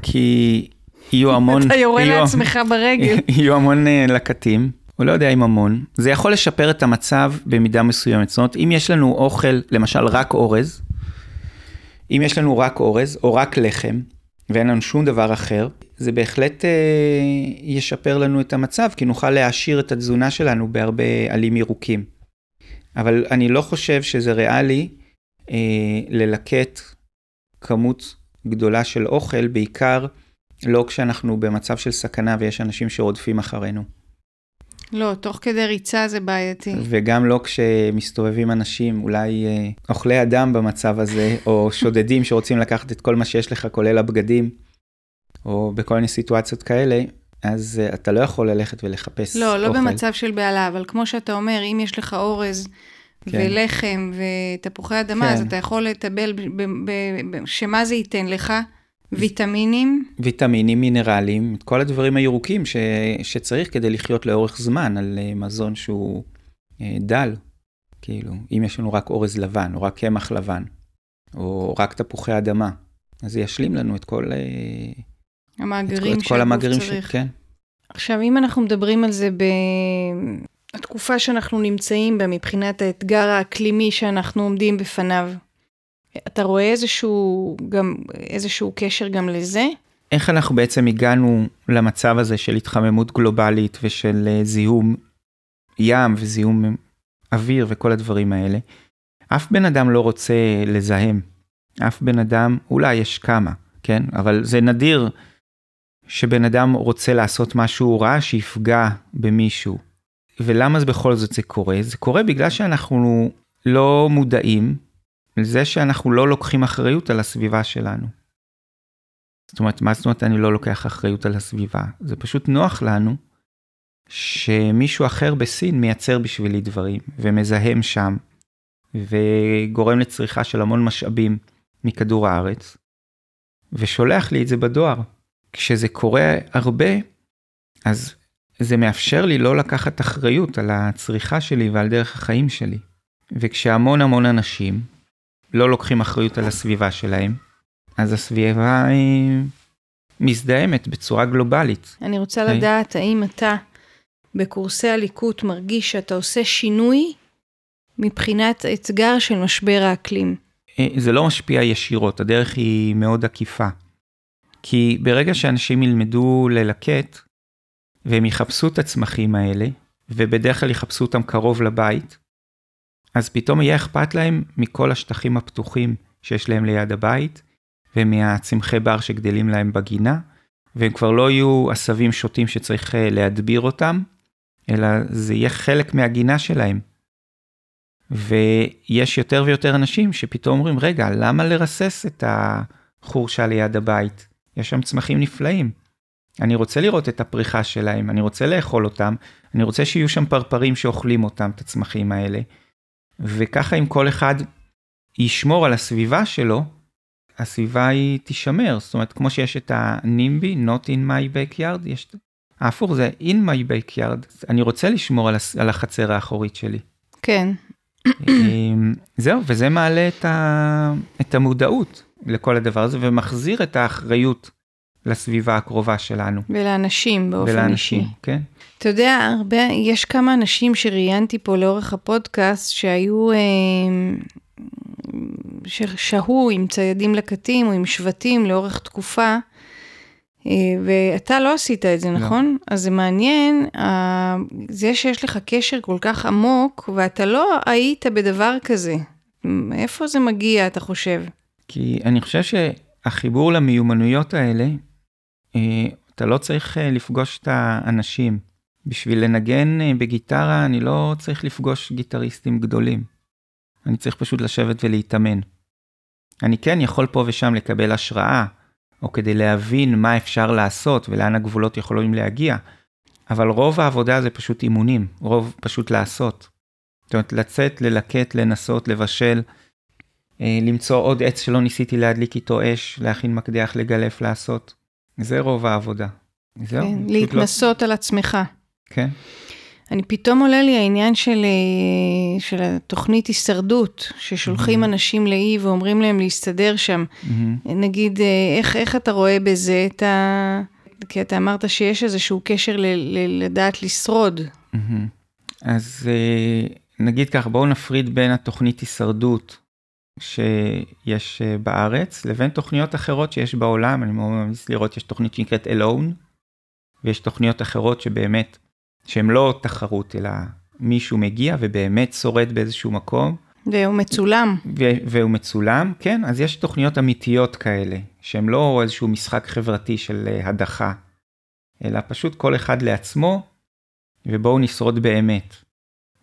כי יהיו [laughs] המון... אתה יורה לעצמך ברגל. [laughs] יהיו המון אה, לקטים, הוא לא יודע אם המון. זה יכול לשפר את המצב במידה מסוימת. זאת אומרת, אם יש לנו אוכל, למשל רק אורז, אם יש לנו רק אורז או רק לחם, ואין לנו שום דבר אחר, זה בהחלט אה, ישפר לנו את המצב, כי נוכל להעשיר את התזונה שלנו בהרבה עלים ירוקים. אבל אני לא חושב שזה ריאלי אה, ללקט כמות גדולה של אוכל, בעיקר לא כשאנחנו במצב של סכנה ויש אנשים שרודפים אחרינו. לא, תוך כדי ריצה זה בעייתי. וגם לא כשמסתובבים אנשים, אולי אה, אוכלי אדם במצב הזה, או שודדים שרוצים לקחת את כל מה שיש לך, כולל הבגדים, או בכל מיני סיטואציות כאלה, אז אה, אתה לא יכול ללכת ולחפש לא, לא אוכל. במצב של בהלה, אבל כמו שאתה אומר, אם יש לך אורז כן. ולחם ותפוחי אדמה, כן. אז אתה יכול לטבל, שמה זה ייתן לך? ויטמינים? ויטמינים, מינרלים, את כל הדברים הירוקים ש, שצריך כדי לחיות לאורך זמן על אה, מזון שהוא אה, דל. כאילו, אם יש לנו רק אורז לבן, או רק קמח לבן, או רק תפוחי אדמה, אז זה ישלים לנו את כל, אה, את, המאגרים את כל המאגרים צריך. כן. עכשיו, אם אנחנו מדברים על זה בתקופה שאנחנו נמצאים בה מבחינת האתגר האקלימי שאנחנו עומדים בפניו, אתה רואה איזשהו, גם, איזשהו קשר גם לזה? איך אנחנו בעצם הגענו למצב הזה של התחממות גלובלית ושל אה, זיהום ים וזיהום אוויר וכל הדברים האלה? אף בן אדם לא רוצה לזהם. אף בן אדם, אולי יש כמה, כן? אבל זה נדיר שבן אדם רוצה לעשות משהו רע שיפגע במישהו. ולמה זה בכל זאת זה קורה? זה קורה בגלל שאנחנו לא מודעים לזה שאנחנו לא לוקחים אחריות על הסביבה שלנו. זאת אומרת, מה זאת אומרת אני לא לוקח אחריות על הסביבה? זה פשוט נוח לנו שמישהו אחר בסין מייצר בשבילי דברים ומזהם שם וגורם לצריכה של המון משאבים מכדור הארץ ושולח לי את זה בדואר. כשזה קורה הרבה, אז זה מאפשר לי לא לקחת אחריות על הצריכה שלי ועל דרך החיים שלי. וכשהמון המון אנשים לא לוקחים אחריות על הסביבה שלהם, אז הסביבה היא מזדהמת בצורה גלובלית. אני רוצה אוקיי. לדעת האם אתה בקורסי הליקוט מרגיש שאתה עושה שינוי מבחינת האתגר של משבר האקלים. אה, זה לא משפיע ישירות, הדרך היא מאוד עקיפה. כי ברגע שאנשים ילמדו ללקט, והם יחפשו את הצמחים האלה, ובדרך כלל יחפשו אותם קרוב לבית, אז פתאום יהיה אכפת להם מכל השטחים הפתוחים שיש להם ליד הבית, ומהצמחי בר שגדלים להם בגינה, והם כבר לא יהיו עשבים שוטים שצריך אה, להדביר אותם, אלא זה יהיה חלק מהגינה שלהם. ויש יותר ויותר אנשים שפתאום אומרים, רגע, למה לרסס את החורשה ליד הבית? יש שם צמחים נפלאים. אני רוצה לראות את הפריחה שלהם, אני רוצה לאכול אותם, אני רוצה שיהיו שם פרפרים שאוכלים אותם, את הצמחים האלה. וככה אם כל אחד ישמור על הסביבה שלו, הסביבה היא תישמר, זאת אומרת, כמו שיש את הנימבי, not in my backyard, יש... ההפוך זה in my backyard, אני רוצה לשמור על, הס... על החצר האחורית שלי. כן. אמ, זהו, וזה מעלה את, ה... את המודעות לכל הדבר הזה ומחזיר את האחריות לסביבה הקרובה שלנו. ולאנשים באופן ולאנשים, אישי. כן. אתה יודע, הרבה, יש כמה אנשים שראיינתי פה לאורך הפודקאסט שהיו, אה, ששהו עם ציידים לקטים או עם שבטים לאורך תקופה, אה, ואתה לא עשית את זה, לא. נכון? אז זה מעניין, אה, זה שיש לך קשר כל כך עמוק, ואתה לא היית בדבר כזה. מאיפה זה מגיע, אתה חושב? כי אני חושב שהחיבור למיומנויות האלה, אה, אתה לא צריך לפגוש את האנשים. בשביל לנגן אה, בגיטרה אני לא צריך לפגוש גיטריסטים גדולים. אני צריך פשוט לשבת ולהתאמן. אני כן יכול פה ושם לקבל השראה, או כדי להבין מה אפשר לעשות ולאן הגבולות יכולים להגיע, אבל רוב העבודה זה פשוט אימונים, רוב פשוט לעשות. זאת אומרת, לצאת, ללקט, לנסות, לבשל, אה, למצוא עוד עץ שלא ניסיתי להדליק איתו אש, להכין מקדח, לגלף, לעשות. זה רוב העבודה. זהו. כן, פשוט להתנסות על עצמך. כן. אני פתאום עולה לי העניין של, אה, של התוכנית הישרדות, ששולחים אנשים לאי ואומרים להם להסתדר שם. מהמם. נגיד, אה, איך, איך אתה רואה בזה את ה... כי אתה אמרת שיש איזשהו קשר ל, ל, לדעת לשרוד. מהמם. אז אה, נגיד כך, בואו נפריד בין התוכנית הישרדות שיש בארץ, לבין תוכניות אחרות שיש בעולם. אני מאוד ממליץ לראות, יש תוכנית שנקראת Alone, ויש תוכניות אחרות שבאמת, שהן לא תחרות, אלא מישהו מגיע ובאמת שורד באיזשהו מקום, והוא מצולם. ו- והוא מצולם, כן, אז יש תוכניות אמיתיות כאלה, שהן לא איזשהו משחק חברתי של אה, הדחה, אלא פשוט כל אחד לעצמו, ובואו נשרוד באמת.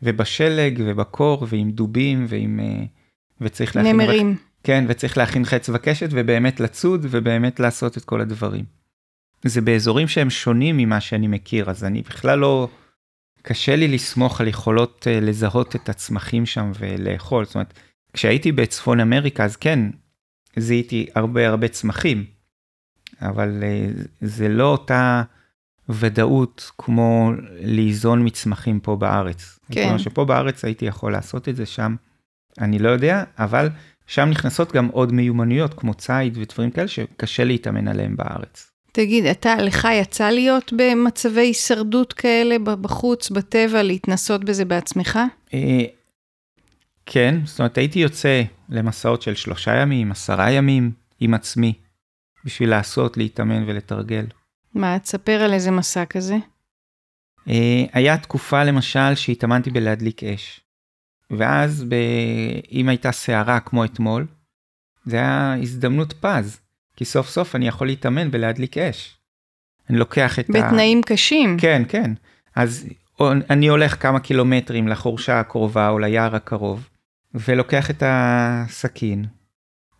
ובשלג ובקור ועם דובים ועם... אה, וצריך להכין... נמרים. כן, וצריך להכין חץ וקשת ובאמת לצוד ובאמת לעשות את כל הדברים. זה באזורים שהם שונים ממה שאני מכיר, אז אני בכלל לא... קשה לי לסמוך על יכולות אה, לזהות את הצמחים שם ולאכול. זאת אומרת, כשהייתי בצפון אמריקה, אז כן, זיהיתי הרבה הרבה צמחים, אבל אה, זה לא אותה ודאות כמו ליזון מצמחים פה בארץ. כן. כלומר שפה בארץ הייתי יכול לעשות את זה, שם אני לא יודע, אבל שם נכנסות גם עוד מיומנויות כמו ציד ודברים כאלה שקשה להתאמן עליהם בארץ. תגיד, אתה, לך יצא להיות במצבי הישרדות כאלה בחוץ, בטבע, להתנסות בזה בעצמך? אה, כן, זאת אומרת הייתי יוצא למסעות של שלושה ימים, עשרה ימים עם עצמי, בשביל לעשות, להתאמן ולתרגל. מה, תספר על איזה מסע כזה? אה, היה תקופה למשל שהתאמנתי בלהדליק אש. ואז ב... אם הייתה סערה כמו אתמול, זה היה הזדמנות פז, כי סוף סוף אני יכול להתאמן בלהדליק אש. אני לוקח את ה... בתנאים קשים. כן, כן. אז אני הולך כמה קילומטרים לחורשה הקרובה או ליער הקרוב, ולוקח את הסכין,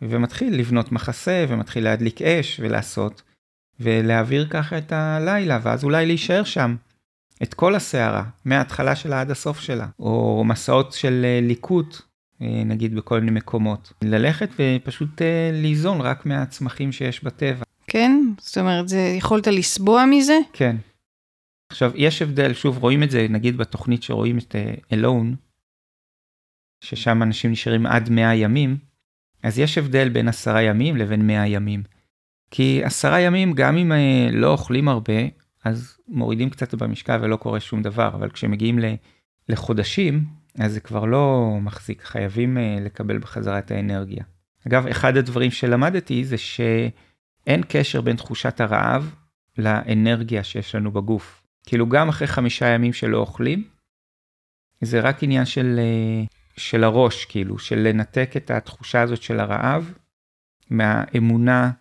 ומתחיל לבנות מחסה, ומתחיל להדליק אש ולעשות, ולהעביר ככה את הלילה, ואז אולי להישאר שם. את כל הסערה, מההתחלה שלה עד הסוף שלה, או מסעות של אה, ליקוט, נגיד בכל מיני מקומות. ללכת ופשוט אה, ליזון רק מהצמחים שיש בטבע. כן? זאת אומרת, זה, יכולת לסבוע מזה? כן. עכשיו, יש הבדל, שוב, רואים את זה, נגיד בתוכנית שרואים את uh, Alone, ששם אנשים נשארים עד 100 ימים, אז יש הבדל בין עשרה ימים לבין 100 ימים. כי עשרה ימים, גם אם uh, לא אוכלים הרבה, אז מורידים קצת במשקל ולא קורה שום דבר, אבל כשמגיעים ל- לחודשים, אז זה כבר לא מחזיק, חייבים uh, לקבל בחזרה את האנרגיה. אגב, אחד הדברים שלמדתי זה שאין קשר בין תחושת הרעב לאנרגיה שיש לנו בגוף. כאילו גם אחרי חמישה ימים שלא אוכלים, זה רק עניין של, אה, של הראש, כאילו, של לנתק את התחושה הזאת של הרעב מהאמונה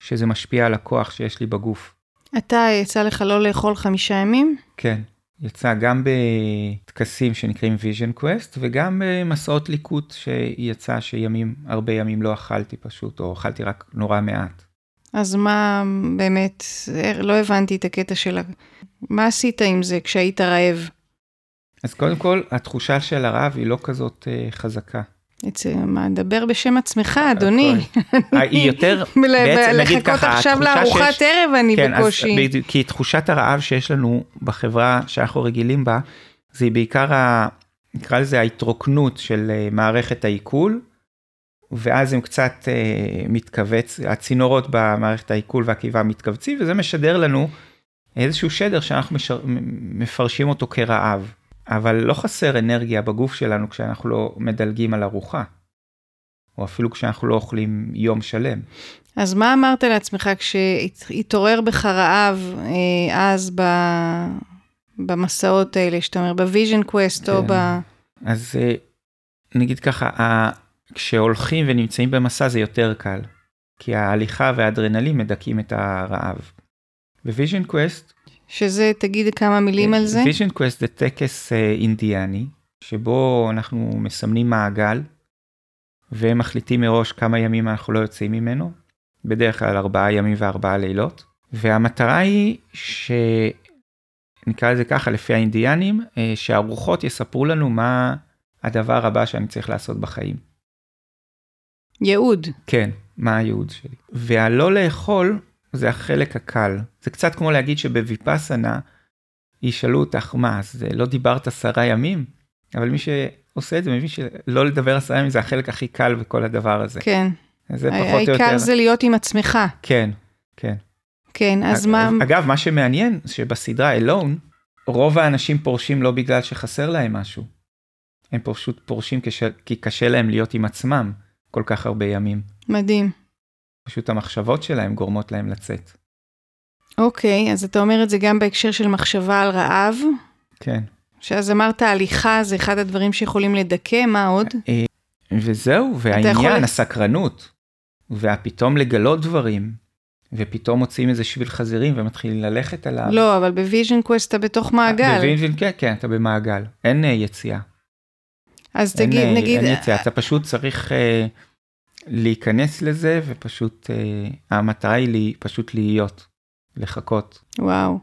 שזה משפיע על הכוח שיש לי בגוף. אתה, יצא לך לא לאכול חמישה ימים? כן, יצא גם בטקסים שנקראים vision quest וגם במסעות ליקוט שיצא שימים, הרבה ימים לא אכלתי פשוט, או אכלתי רק נורא מעט. אז מה באמת, לא הבנתי את הקטע של... מה עשית עם זה כשהיית רעב? אז קודם כל, התחושה של הרעב היא לא כזאת אה, חזקה. אצל- מה, דבר בשם עצמך, אדוני. אה, היא יותר, [laughs] בעצם נגיד לחכות ככה, עכשיו התחושה לארוחת ערב אני כן, בקושי. כי תחושת הרעב שיש לנו בחברה שאנחנו רגילים בה, זה בעיקר, ה, נקרא לזה ההתרוקנות של אה, מערכת העיכול, ואז הם קצת אה, מתכווץ, הצינורות במערכת העיכול והקיבה מתכווצים, וזה משדר לנו איזשהו שדר שאנחנו משר, מפרשים אותו כרעב. אבל לא חסר אנרגיה בגוף שלנו כשאנחנו לא מדלגים על ארוחה, או אפילו כשאנחנו לא אוכלים יום שלם. אז מה אמרת לעצמך כשהתעורר בך רעב אה, אז ב... במסעות האלה, שאתה אומר, ב vision quest או כן. ב... אז אה, נגיד ככה, כשהולכים ונמצאים במסע זה יותר קל, כי ההליכה והאדרנלין מדכאים את הרעב. ב vision quest, שזה, תגיד כמה מילים על זה. vision quest זה טקס אה, אינדיאני, שבו אנחנו מסמנים מעגל, ומחליטים מראש כמה ימים אנחנו לא יוצאים ממנו, בדרך כלל ארבעה ימים וארבעה לילות, והמטרה היא ש... נקרא לזה ככה לפי האינדיאנים, אה, שהרוחות יספרו לנו מה הדבר הבא שאני צריך לעשות בחיים. ייעוד. כן, מה הייעוד שלי. והלא לאכול זה החלק הקל. זה קצת כמו להגיד שבוויפאסנה ישאלו אותך מה, אז לא דיברת עשרה ימים? אבל מי שעושה את זה מבין שלא לדבר עשרה ימים זה החלק הכי קל בכל הדבר הזה. כן. זה פחות או יותר. העיקר זה להיות עם עצמך. כן, כן. כן, אז מה... אגב, מה שמעניין, שבסדרה Alone, רוב האנשים פורשים לא בגלל שחסר להם משהו. הם פשוט פורשים כש... כי קשה להם להיות עם עצמם כל כך הרבה ימים. מדהים. פשוט המחשבות שלהם גורמות להם לצאת. אוקיי, אז אתה אומר את זה גם בהקשר של מחשבה על רעב, כן. שאז אמרת הליכה זה אחד הדברים שיכולים לדכא, מה עוד? וזהו, יכול והעניין, לת- הסקרנות, והפתאום לגלות דברים, ופתאום מוצאים איזה שביל חזירים ומתחילים ללכת עליו. לא, אבל ב vision quest אתה בתוך מעגל. ב vision, כן, כן, אתה במעגל. אין אה, יציאה. אז אין, תגיד, אה, נגיד, אין יציאה, אתה פשוט צריך אה, להיכנס לזה, ופשוט, אה, המטרה היא לי, פשוט להיות, לחכות. וואו,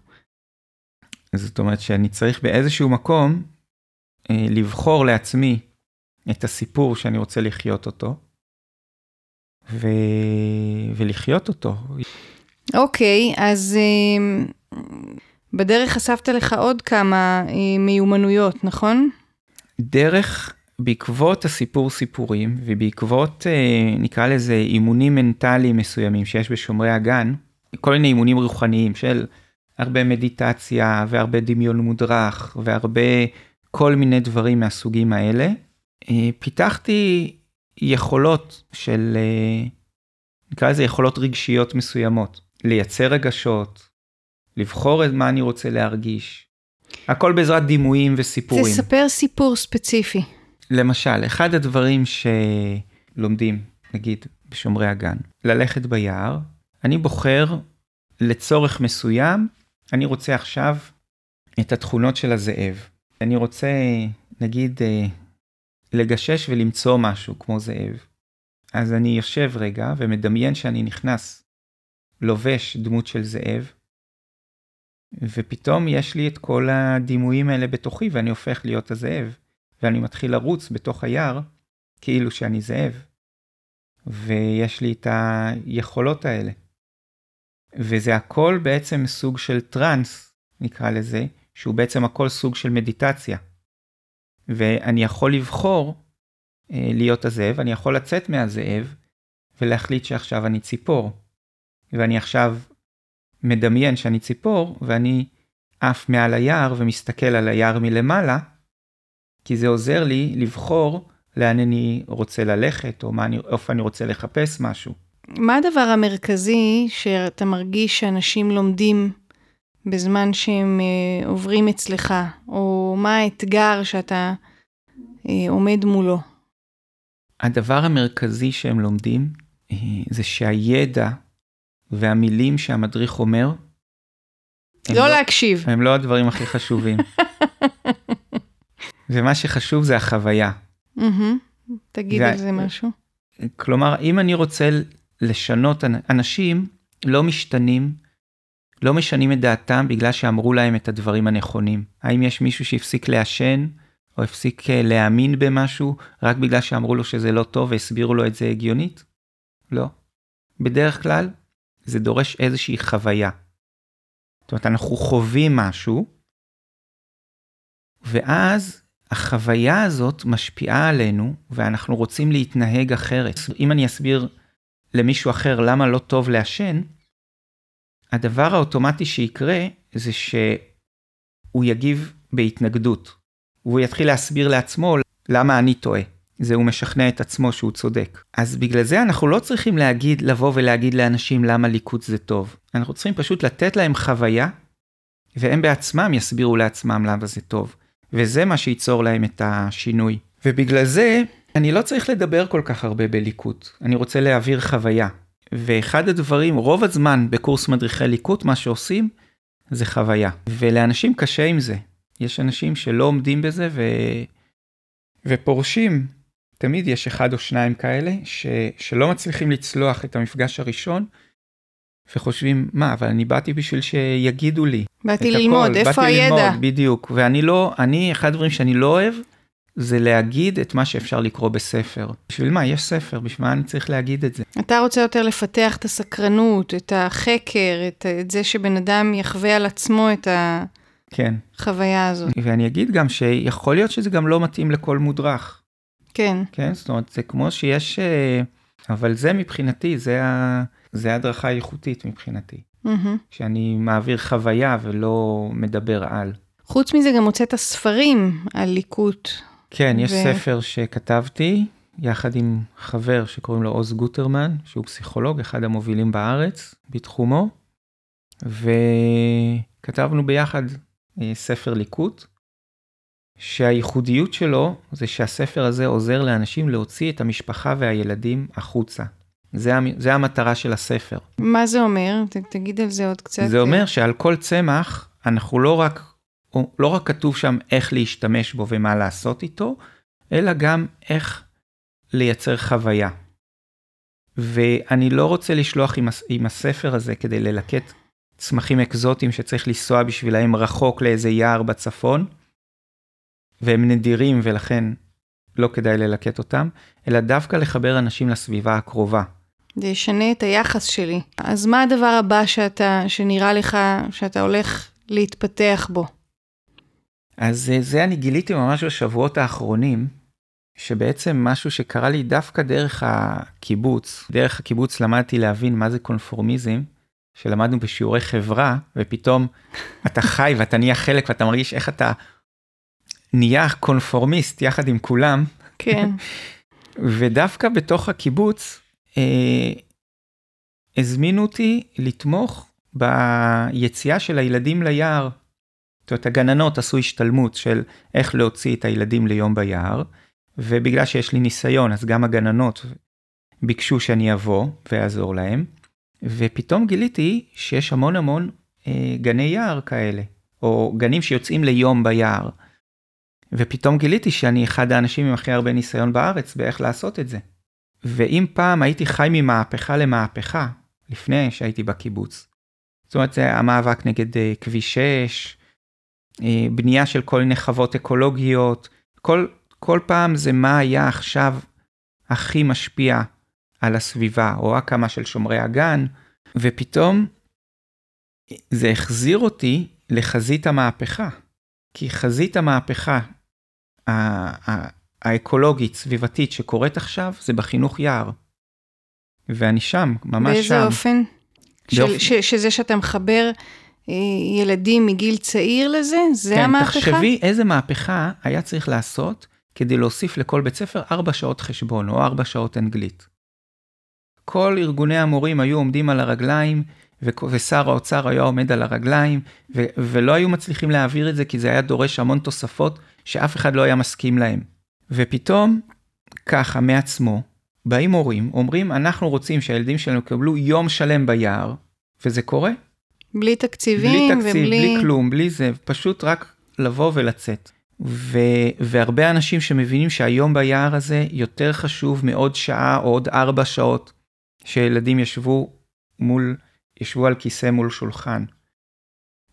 זאת אומרת שאני צריך באיזשהו מקום אה, לבחור לעצמי את הסיפור שאני רוצה לחיות אותו, ו... ולחיות אותו. אוקיי, אז אה, בדרך אספת לך עוד כמה אה, מיומנויות, נכון? דרך, בעקבות הסיפור סיפורים, ובעקבות, אה, נקרא לזה, אימונים מנטליים מסוימים שיש בשומרי הגן, כל מיני אימונים רוחניים של הרבה מדיטציה, והרבה דמיון מודרך, והרבה כל מיני דברים מהסוגים האלה, אה, פיתחתי יכולות של, אה, נקרא לזה יכולות רגשיות מסוימות, לייצר רגשות, לבחור את מה אני רוצה להרגיש. הכל בעזרת דימויים וסיפורים. תספר סיפור ספציפי. למשל, אחד הדברים שלומדים, נגיד, בשומרי הגן, ללכת ביער, אני בוחר לצורך מסוים, אני רוצה עכשיו את התכונות של הזאב. אני רוצה, נגיד, אה, לגשש ולמצוא משהו כמו זאב. אז אני יושב רגע ומדמיין שאני נכנס, לובש דמות של זאב, ופתאום יש לי את כל הדימויים האלה בתוכי ואני הופך להיות הזאב. ואני מתחיל לרוץ בתוך היער כאילו שאני זאב. ויש לי את היכולות האלה. וזה הכל בעצם סוג של טראנס, נקרא לזה, שהוא בעצם הכל סוג של מדיטציה. ואני יכול לבחור אה, להיות הזאב, אני יכול לצאת מהזאב ולהחליט שעכשיו אני ציפור. ואני עכשיו מדמיין שאני ציפור ואני עף מעל היער ומסתכל על היער מלמעלה, כי זה עוזר לי לבחור לאן אני רוצה ללכת, או אני, איפה אני רוצה לחפש משהו. מה הדבר המרכזי שאתה מרגיש שאנשים לומדים בזמן שהם אה, עוברים אצלך, או מה האתגר שאתה אה, עומד מולו? הדבר המרכזי שהם לומדים אה, זה שהידע והמילים שהמדריך אומר, הם לא להקשיב. הם לא הדברים הכי חשובים. [laughs] ומה שחשוב זה החוויה. תגיד על זה משהו. כלומר, אם אני רוצה לשנות, אנ- אנשים לא משתנים, לא משנים את דעתם בגלל שאמרו להם את הדברים הנכונים. האם יש מישהו שהפסיק לעשן או הפסיק אה, להאמין במשהו רק בגלל שאמרו לו שזה לא טוב והסבירו לו את זה הגיונית? לא. בדרך כלל זה דורש איזושהי חוויה. זאת אומרת, אנחנו חווים משהו, ואז החוויה הזאת משפיעה עלינו, ואנחנו רוצים להתנהג אחרת. אם אני אסביר למישהו אחר למה לא טוב לעשן, הדבר האוטומטי שיקרה זה שהוא יגיב בהתנגדות. והוא יתחיל להסביר לעצמו למה אני טועה. זה הוא משכנע את עצמו שהוא צודק. אז בגלל זה אנחנו לא צריכים להגיד, לבוא ולהגיד לאנשים למה ליקוט זה טוב. אנחנו צריכים פשוט לתת להם חוויה, והם בעצמם יסבירו לעצמם למה זה טוב. וזה מה שייצור להם את השינוי. ובגלל זה, אני לא צריך לדבר כל כך הרבה בליקוט. אני רוצה להעביר חוויה. ואחד הדברים, רוב הזמן בקורס מדריכי ליקוט, מה שעושים, זה חוויה. ולאנשים קשה עם זה. יש אנשים שלא עומדים בזה ו... ופורשים. תמיד יש אחד או שניים כאלה ש... שלא מצליחים לצלוח את המפגש הראשון, וחושבים, מה, אבל אני באתי בשביל שיגידו לי. באתי ללמוד, הכל. איפה באתי הידע? ללמוד, בדיוק. ואני לא, אני, אחד הדברים שאני לא אוהב, זה להגיד את מה שאפשר לקרוא בספר. בשביל מה? יש ספר, בשביל מה אני צריך להגיד את זה? אתה רוצה יותר לפתח את הסקרנות, את החקר, את, את זה שבן אדם יחווה על עצמו את ה... כן. חוויה הזאת. ואני אגיד גם שיכול להיות שזה גם לא מתאים לכל מודרך. כן. כן, זאת אומרת, זה כמו שיש, אה, אבל זה מבחינתי, זה, ה... זה הדרכה איכותית מבחינתי. Mm-hmm. שאני מעביר חוויה ולא מדבר על. חוץ מזה גם הוצאת ספרים על ליקוט. כן, יש ו... ספר שכתבתי יחד עם חבר שקוראים לו עוז גוטרמן, שהוא פסיכולוג, אחד המובילים בארץ בתחומו, וכתבנו ביחד אה, ספר ליקוט, שהייחודיות שלו זה שהספר הזה עוזר לאנשים להוציא את המשפחה והילדים החוצה. זה, זה המטרה של הספר. מה זה אומר? ת, תגיד על זה עוד קצת. זה אומר שעל כל צמח, אנחנו לא רק, לא רק כתוב שם איך להשתמש בו ומה לעשות איתו, אלא גם איך לייצר חוויה. ואני לא רוצה לשלוח עם, עם הספר הזה כדי ללקט צמחים אקזוטיים שצריך לנסוע בשבילהם רחוק לאיזה יער בצפון, והם נדירים ולכן לא כדאי ללקט אותם, אלא דווקא לחבר אנשים לסביבה הקרובה. זה ישנה את היחס שלי. אז מה הדבר הבא שאתה, שנראה לך שאתה הולך להתפתח בו? אז אה, זה אני גיליתי ממש בשבועות האחרונים, שבעצם משהו שקרה לי דווקא דרך הקיבוץ, דרך הקיבוץ למדתי להבין מה זה קונפורמיזם, שלמדנו בשיעורי חברה, ופתאום אתה חי ואתה נהיה חלק ואתה מרגיש איך אתה נהיה קונפורמיסט יחד עם כולם. כן. [laughs] ודווקא בתוך הקיבוץ, אה, הזמינו אותי לתמוך ביציאה של הילדים ליער. זאת אומרת, הגננות עשו השתלמות של איך להוציא את הילדים ליום ביער, ובגלל שיש לי ניסיון, אז גם הגננות ביקשו שאני אבוא ואעזור להם. ופתאום גיליתי שיש המון המון אה, גני יער כאלה, או גנים שיוצאים ליום ביער. ופתאום גיליתי שאני אחד האנשים עם הכי הרבה ניסיון בארץ באיך לעשות את זה. ואם פעם הייתי חי ממהפכה למהפכה, לפני שהייתי בקיבוץ, זאת אומרת, זה המאבק נגד אה, כביש 6, אה, בנייה של כל מיני חוות אקולוגיות, כל, כל פעם זה מה היה עכשיו הכי משפיע על הסביבה, או הקמה של שומרי הגן, ופתאום זה החזיר אותי לחזית המהפכה. כי חזית המהפכה האקולוגית, סביבתית, שקורית עכשיו, זה בחינוך יער. ואני שם, ממש באיזה שם. באיזה אופן? של, ש, שזה שאתה מחבר אה, ילדים מגיל צעיר לזה? זה כן, המהפכה? כן, תחשבי איזה מהפכה היה צריך לעשות כדי להוסיף לכל בית ספר 4 שעות חשבון או 4 שעות אנגלית. כל ארגוני המורים היו עומדים על הרגליים, ושר האוצר היה עומד על הרגליים, ו- ולא היו מצליחים להעביר את זה כי זה היה דורש המון תוספות שאף אחד לא היה מסכים להם. ופתאום, ככה מעצמו, באים הורים, אומרים, אנחנו רוצים שהילדים שלנו יקבלו יום שלם ביער, וזה קורה. בלי תקציבים בלי תקציב, ובלי... בלי כלום, בלי זה, פשוט רק לבוא ולצאת. ו... והרבה אנשים שמבינים שהיום ביער הזה יותר חשוב מעוד שעה או עוד ארבע שעות שילדים ישבו מול, ישבו על כיסא מול שולחן.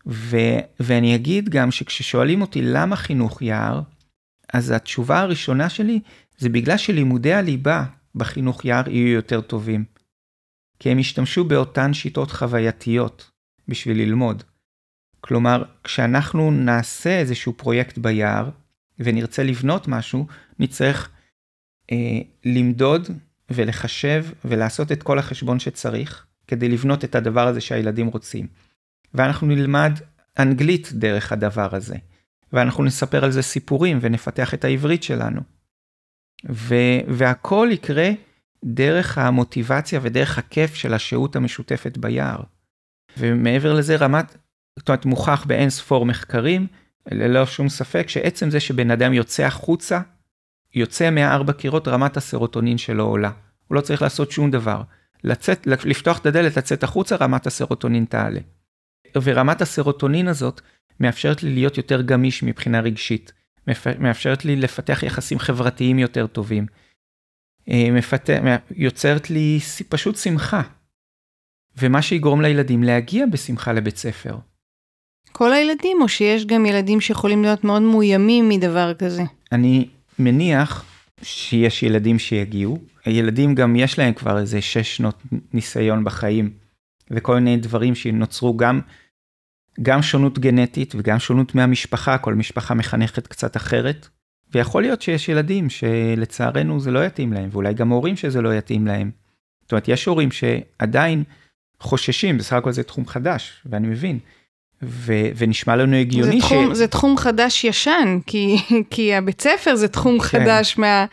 ו... ואני אגיד גם שכששואלים אותי למה חינוך יער, אז התשובה הראשונה שלי זה בגלל שלימודי הליבה בחינוך יער יהיו יותר טובים. כי הם ישתמשו באותן שיטות חווייתיות בשביל ללמוד. כלומר, כשאנחנו נעשה איזשהו פרויקט ביער ונרצה לבנות משהו, נצטרך אה, למדוד ולחשב ולעשות את כל החשבון שצריך כדי לבנות את הדבר הזה שהילדים רוצים. ואנחנו נלמד אנגלית דרך הדבר הזה, ואנחנו נספר על זה סיפורים ונפתח את העברית שלנו. ו- והכל יקרה דרך המוטיבציה ודרך הכיף של השהות המשותפת ביער. ומעבר לזה רמת, זאת אומרת מוכח באין ספור מחקרים, ללא שום ספק שעצם זה שבן אדם יוצא החוצה, יוצא מהארבע קירות רמת הסרוטונין שלו עולה. הוא לא צריך לעשות שום דבר. לצאת, לפתוח את הדלת, לצאת החוצה, רמת הסרוטונין תעלה. ורמת הסרוטונין הזאת מאפשרת לי להיות יותר גמיש מבחינה רגשית. מאפשרת לי לפתח יחסים חברתיים יותר טובים. אה, מפתח, יוצרת לי פשוט שמחה. ומה שיגרום לילדים להגיע בשמחה לבית ספר. כל הילדים, או שיש גם ילדים שיכולים להיות מאוד מאוימים מדבר כזה? אני מניח שיש ילדים שיגיעו. הילדים גם יש להם כבר איזה שש שנות ניסיון בחיים, וכל מיני דברים שנוצרו גם, גם שונות גנטית וגם שונות מהמשפחה, כל משפחה מחנכת קצת אחרת. ויכול להיות שיש ילדים שלצערנו זה לא יתאים להם, ואולי גם הורים שזה לא יתאים להם. זאת אומרת, יש הורים שעדיין חוששים, בסך הכל זה תחום חדש, ואני מבין. ו- ונשמע לנו הגיוני זה תחום, ש... זה תחום חדש ישן, כי, כי הבית ספר זה תחום כן. חדש מה...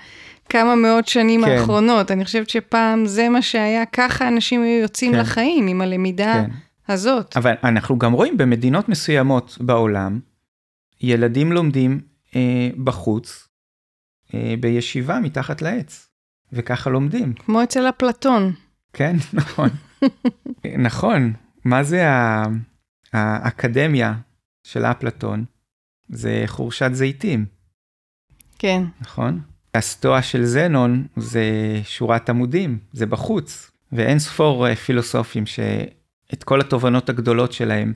כמה מאות שנים כן. האחרונות. אני חושבת שפעם זה מה שהיה, ככה אנשים היו יוצאים כן. לחיים עם הלמידה כן. הזאת. אבל אנחנו גם רואים במדינות מסוימות בעולם, ילדים לומדים אה, בחוץ, אה, בישיבה מתחת לעץ, וככה לומדים. כמו אצל אפלטון. כן, [laughs] נכון. נכון, מה זה האקדמיה של אפלטון? זה חורשת זיתים. כן. נכון? הסטואה של זנון זה שורת עמודים, זה בחוץ. ואין ספור אה, פילוסופים שאת כל התובנות הגדולות שלהם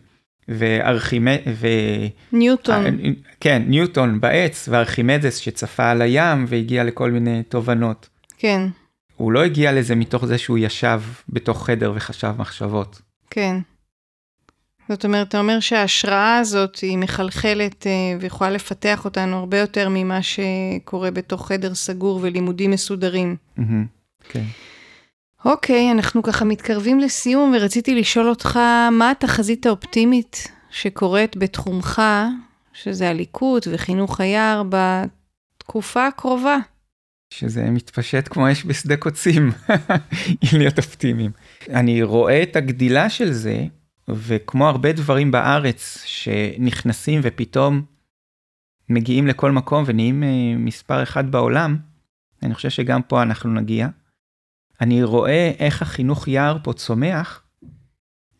וארכימד... ו... ניוטון. אה, כן, ניוטון בעץ, וארכימדס שצפה על הים והגיע לכל מיני תובנות. כן. הוא לא הגיע לזה מתוך זה שהוא ישב בתוך חדר וחשב מחשבות. כן. זאת אומרת, אתה אומר שההשראה הזאת היא מחלחלת אה, ויכולה לפתח אותנו הרבה יותר ממה שקורה בתוך חדר סגור ולימודים מסודרים. Mm-hmm, כן. אוקיי, אנחנו ככה מתקרבים לסיום, ורציתי לשאול אותך, מה התחזית האופטימית שקורית בתחומך, שזה הליקוט וחינוך היער, בתקופה הקרובה? שזה מתפשט כמו אש בשדה קוצים, [laughs] להיות אופטימיים. אני רואה את הגדילה של זה, וכמו הרבה דברים בארץ שנכנסים ופתאום מגיעים לכל מקום ונהיים אה, מספר אחד בעולם, אני חושב שגם פה אנחנו נגיע. אני רואה איך החינוך יער פה צומח.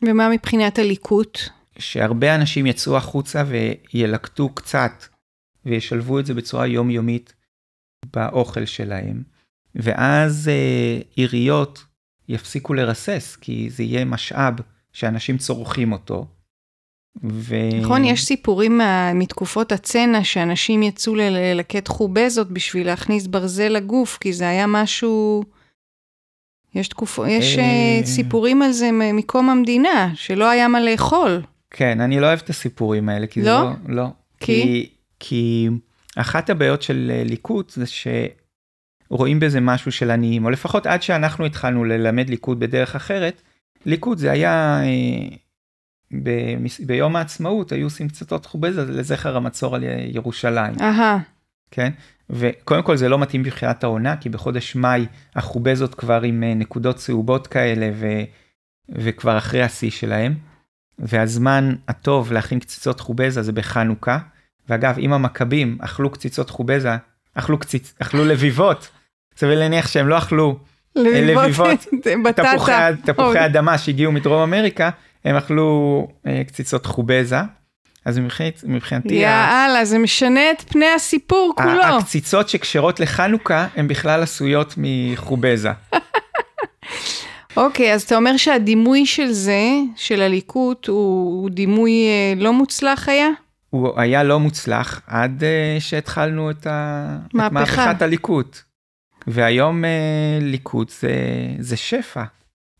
ומה מבחינת הליקוט? שהרבה אנשים יצאו החוצה וילקטו קצת וישלבו את זה בצורה יומיומית באוכל שלהם. ואז אה, עיריות יפסיקו לרסס, כי זה יהיה משאב שאנשים צורכים אותו. ו... נכון, יש סיפורים מתקופות הצנע שאנשים יצאו ללקט חובזות בשביל להכניס ברזל לגוף, כי זה היה משהו... יש, תקופ... יש אה... סיפורים על זה מקום המדינה, שלא היה מה לאכול. כן, אני לא אוהב את הסיפורים האלה, כי לא? זה לא... לא. כי? כי, כי אחת הבעיות של אה, ליקוט זה שרואים בזה משהו של עניים, או לפחות עד שאנחנו התחלנו ללמד ליקוט בדרך אחרת, ליקוט זה היה... אה, ב... ביום העצמאות היו עושים קצתות חובזה לזכר המצור על ירושלים. אהה. כן? וקודם כל זה לא מתאים מבחינת העונה, כי בחודש מאי החובזות כבר עם אה, נקודות צהובות כאלה ו... וכבר אחרי השיא שלהם. והזמן הטוב להכין קציצות חובזה זה בחנוכה. ואגב, אם המכבים אכלו קציצות חובזה, אכלו, קציצ... אכלו לביבות, סביר להניח שהם לא אכלו לביבות, [laughs] תפוחי, תפוחי אדמה שהגיעו מדרום אמריקה, הם אכלו אה, קציצות חובזה. אז מבחינת, מבחינתי... יאללה, זה משנה את פני הסיפור כולו. הקציצות שכשרות לחנוכה, הן בכלל עשויות מחובזה. [laughs] אוקיי, okay, אז אתה אומר שהדימוי של זה, של הליקוט, הוא, הוא דימוי אה, לא מוצלח היה? הוא היה לא מוצלח עד uh, שהתחלנו את, ה... מהפכה. את מהפכת הליכוד. והיום uh, ליכוד זה, זה שפע.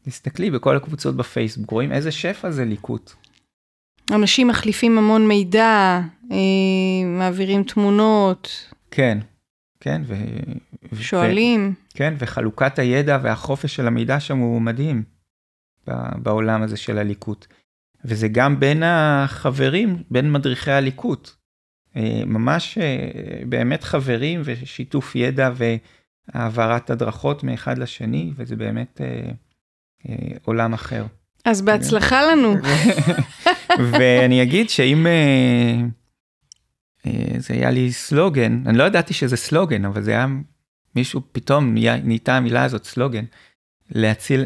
תסתכלי בכל הקבוצות בפייסבוק, רואים איזה שפע זה ליכוד. אנשים מחליפים המון מידע, אה, מעבירים תמונות, כן, כן. ו... שואלים. ו... כן, וחלוקת הידע והחופש של המידע שם הוא מדהים בעולם הזה של הליכוד. וזה גם בין החברים, בין מדריכי הליכוד. אה, ממש אה, באמת חברים ושיתוף ידע והעברת הדרכות מאחד לשני, וזה באמת אה, עולם אחר. אז בהצלחה לנו. [laughs] ואני אגיד שאם זה היה לי סלוגן, אני לא ידעתי שזה סלוגן, אבל זה היה מישהו פתאום נהייתה המילה הזאת סלוגן, להציל,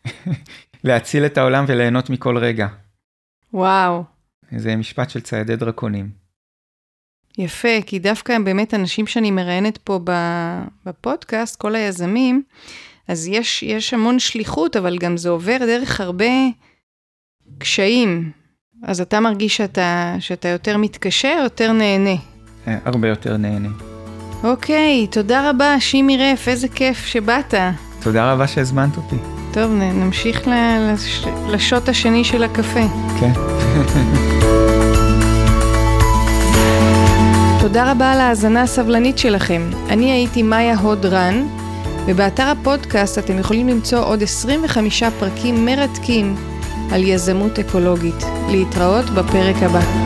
[laughs] להציל את העולם וליהנות מכל רגע. וואו. זה משפט של ציידי דרקונים. יפה, כי דווקא הם באמת אנשים שאני מראיינת פה בפודקאסט, כל היזמים, אז יש, יש המון שליחות, אבל גם זה עובר דרך הרבה קשיים. אז אתה מרגיש שאתה, שאתה יותר מתקשה, יותר נהנה? אה, הרבה יותר נהנה. אוקיי, תודה רבה, שימי רף, איזה כיף שבאת. תודה רבה שהזמנת אותי. טוב, נמשיך לש... לשוט השני של הקפה. כן. [laughs] תודה רבה על ההאזנה הסבלנית שלכם. אני הייתי מאיה הוד רן, ובאתר הפודקאסט אתם יכולים למצוא עוד 25 פרקים מרתקים על יזמות אקולוגית. להתראות בפרק הבא.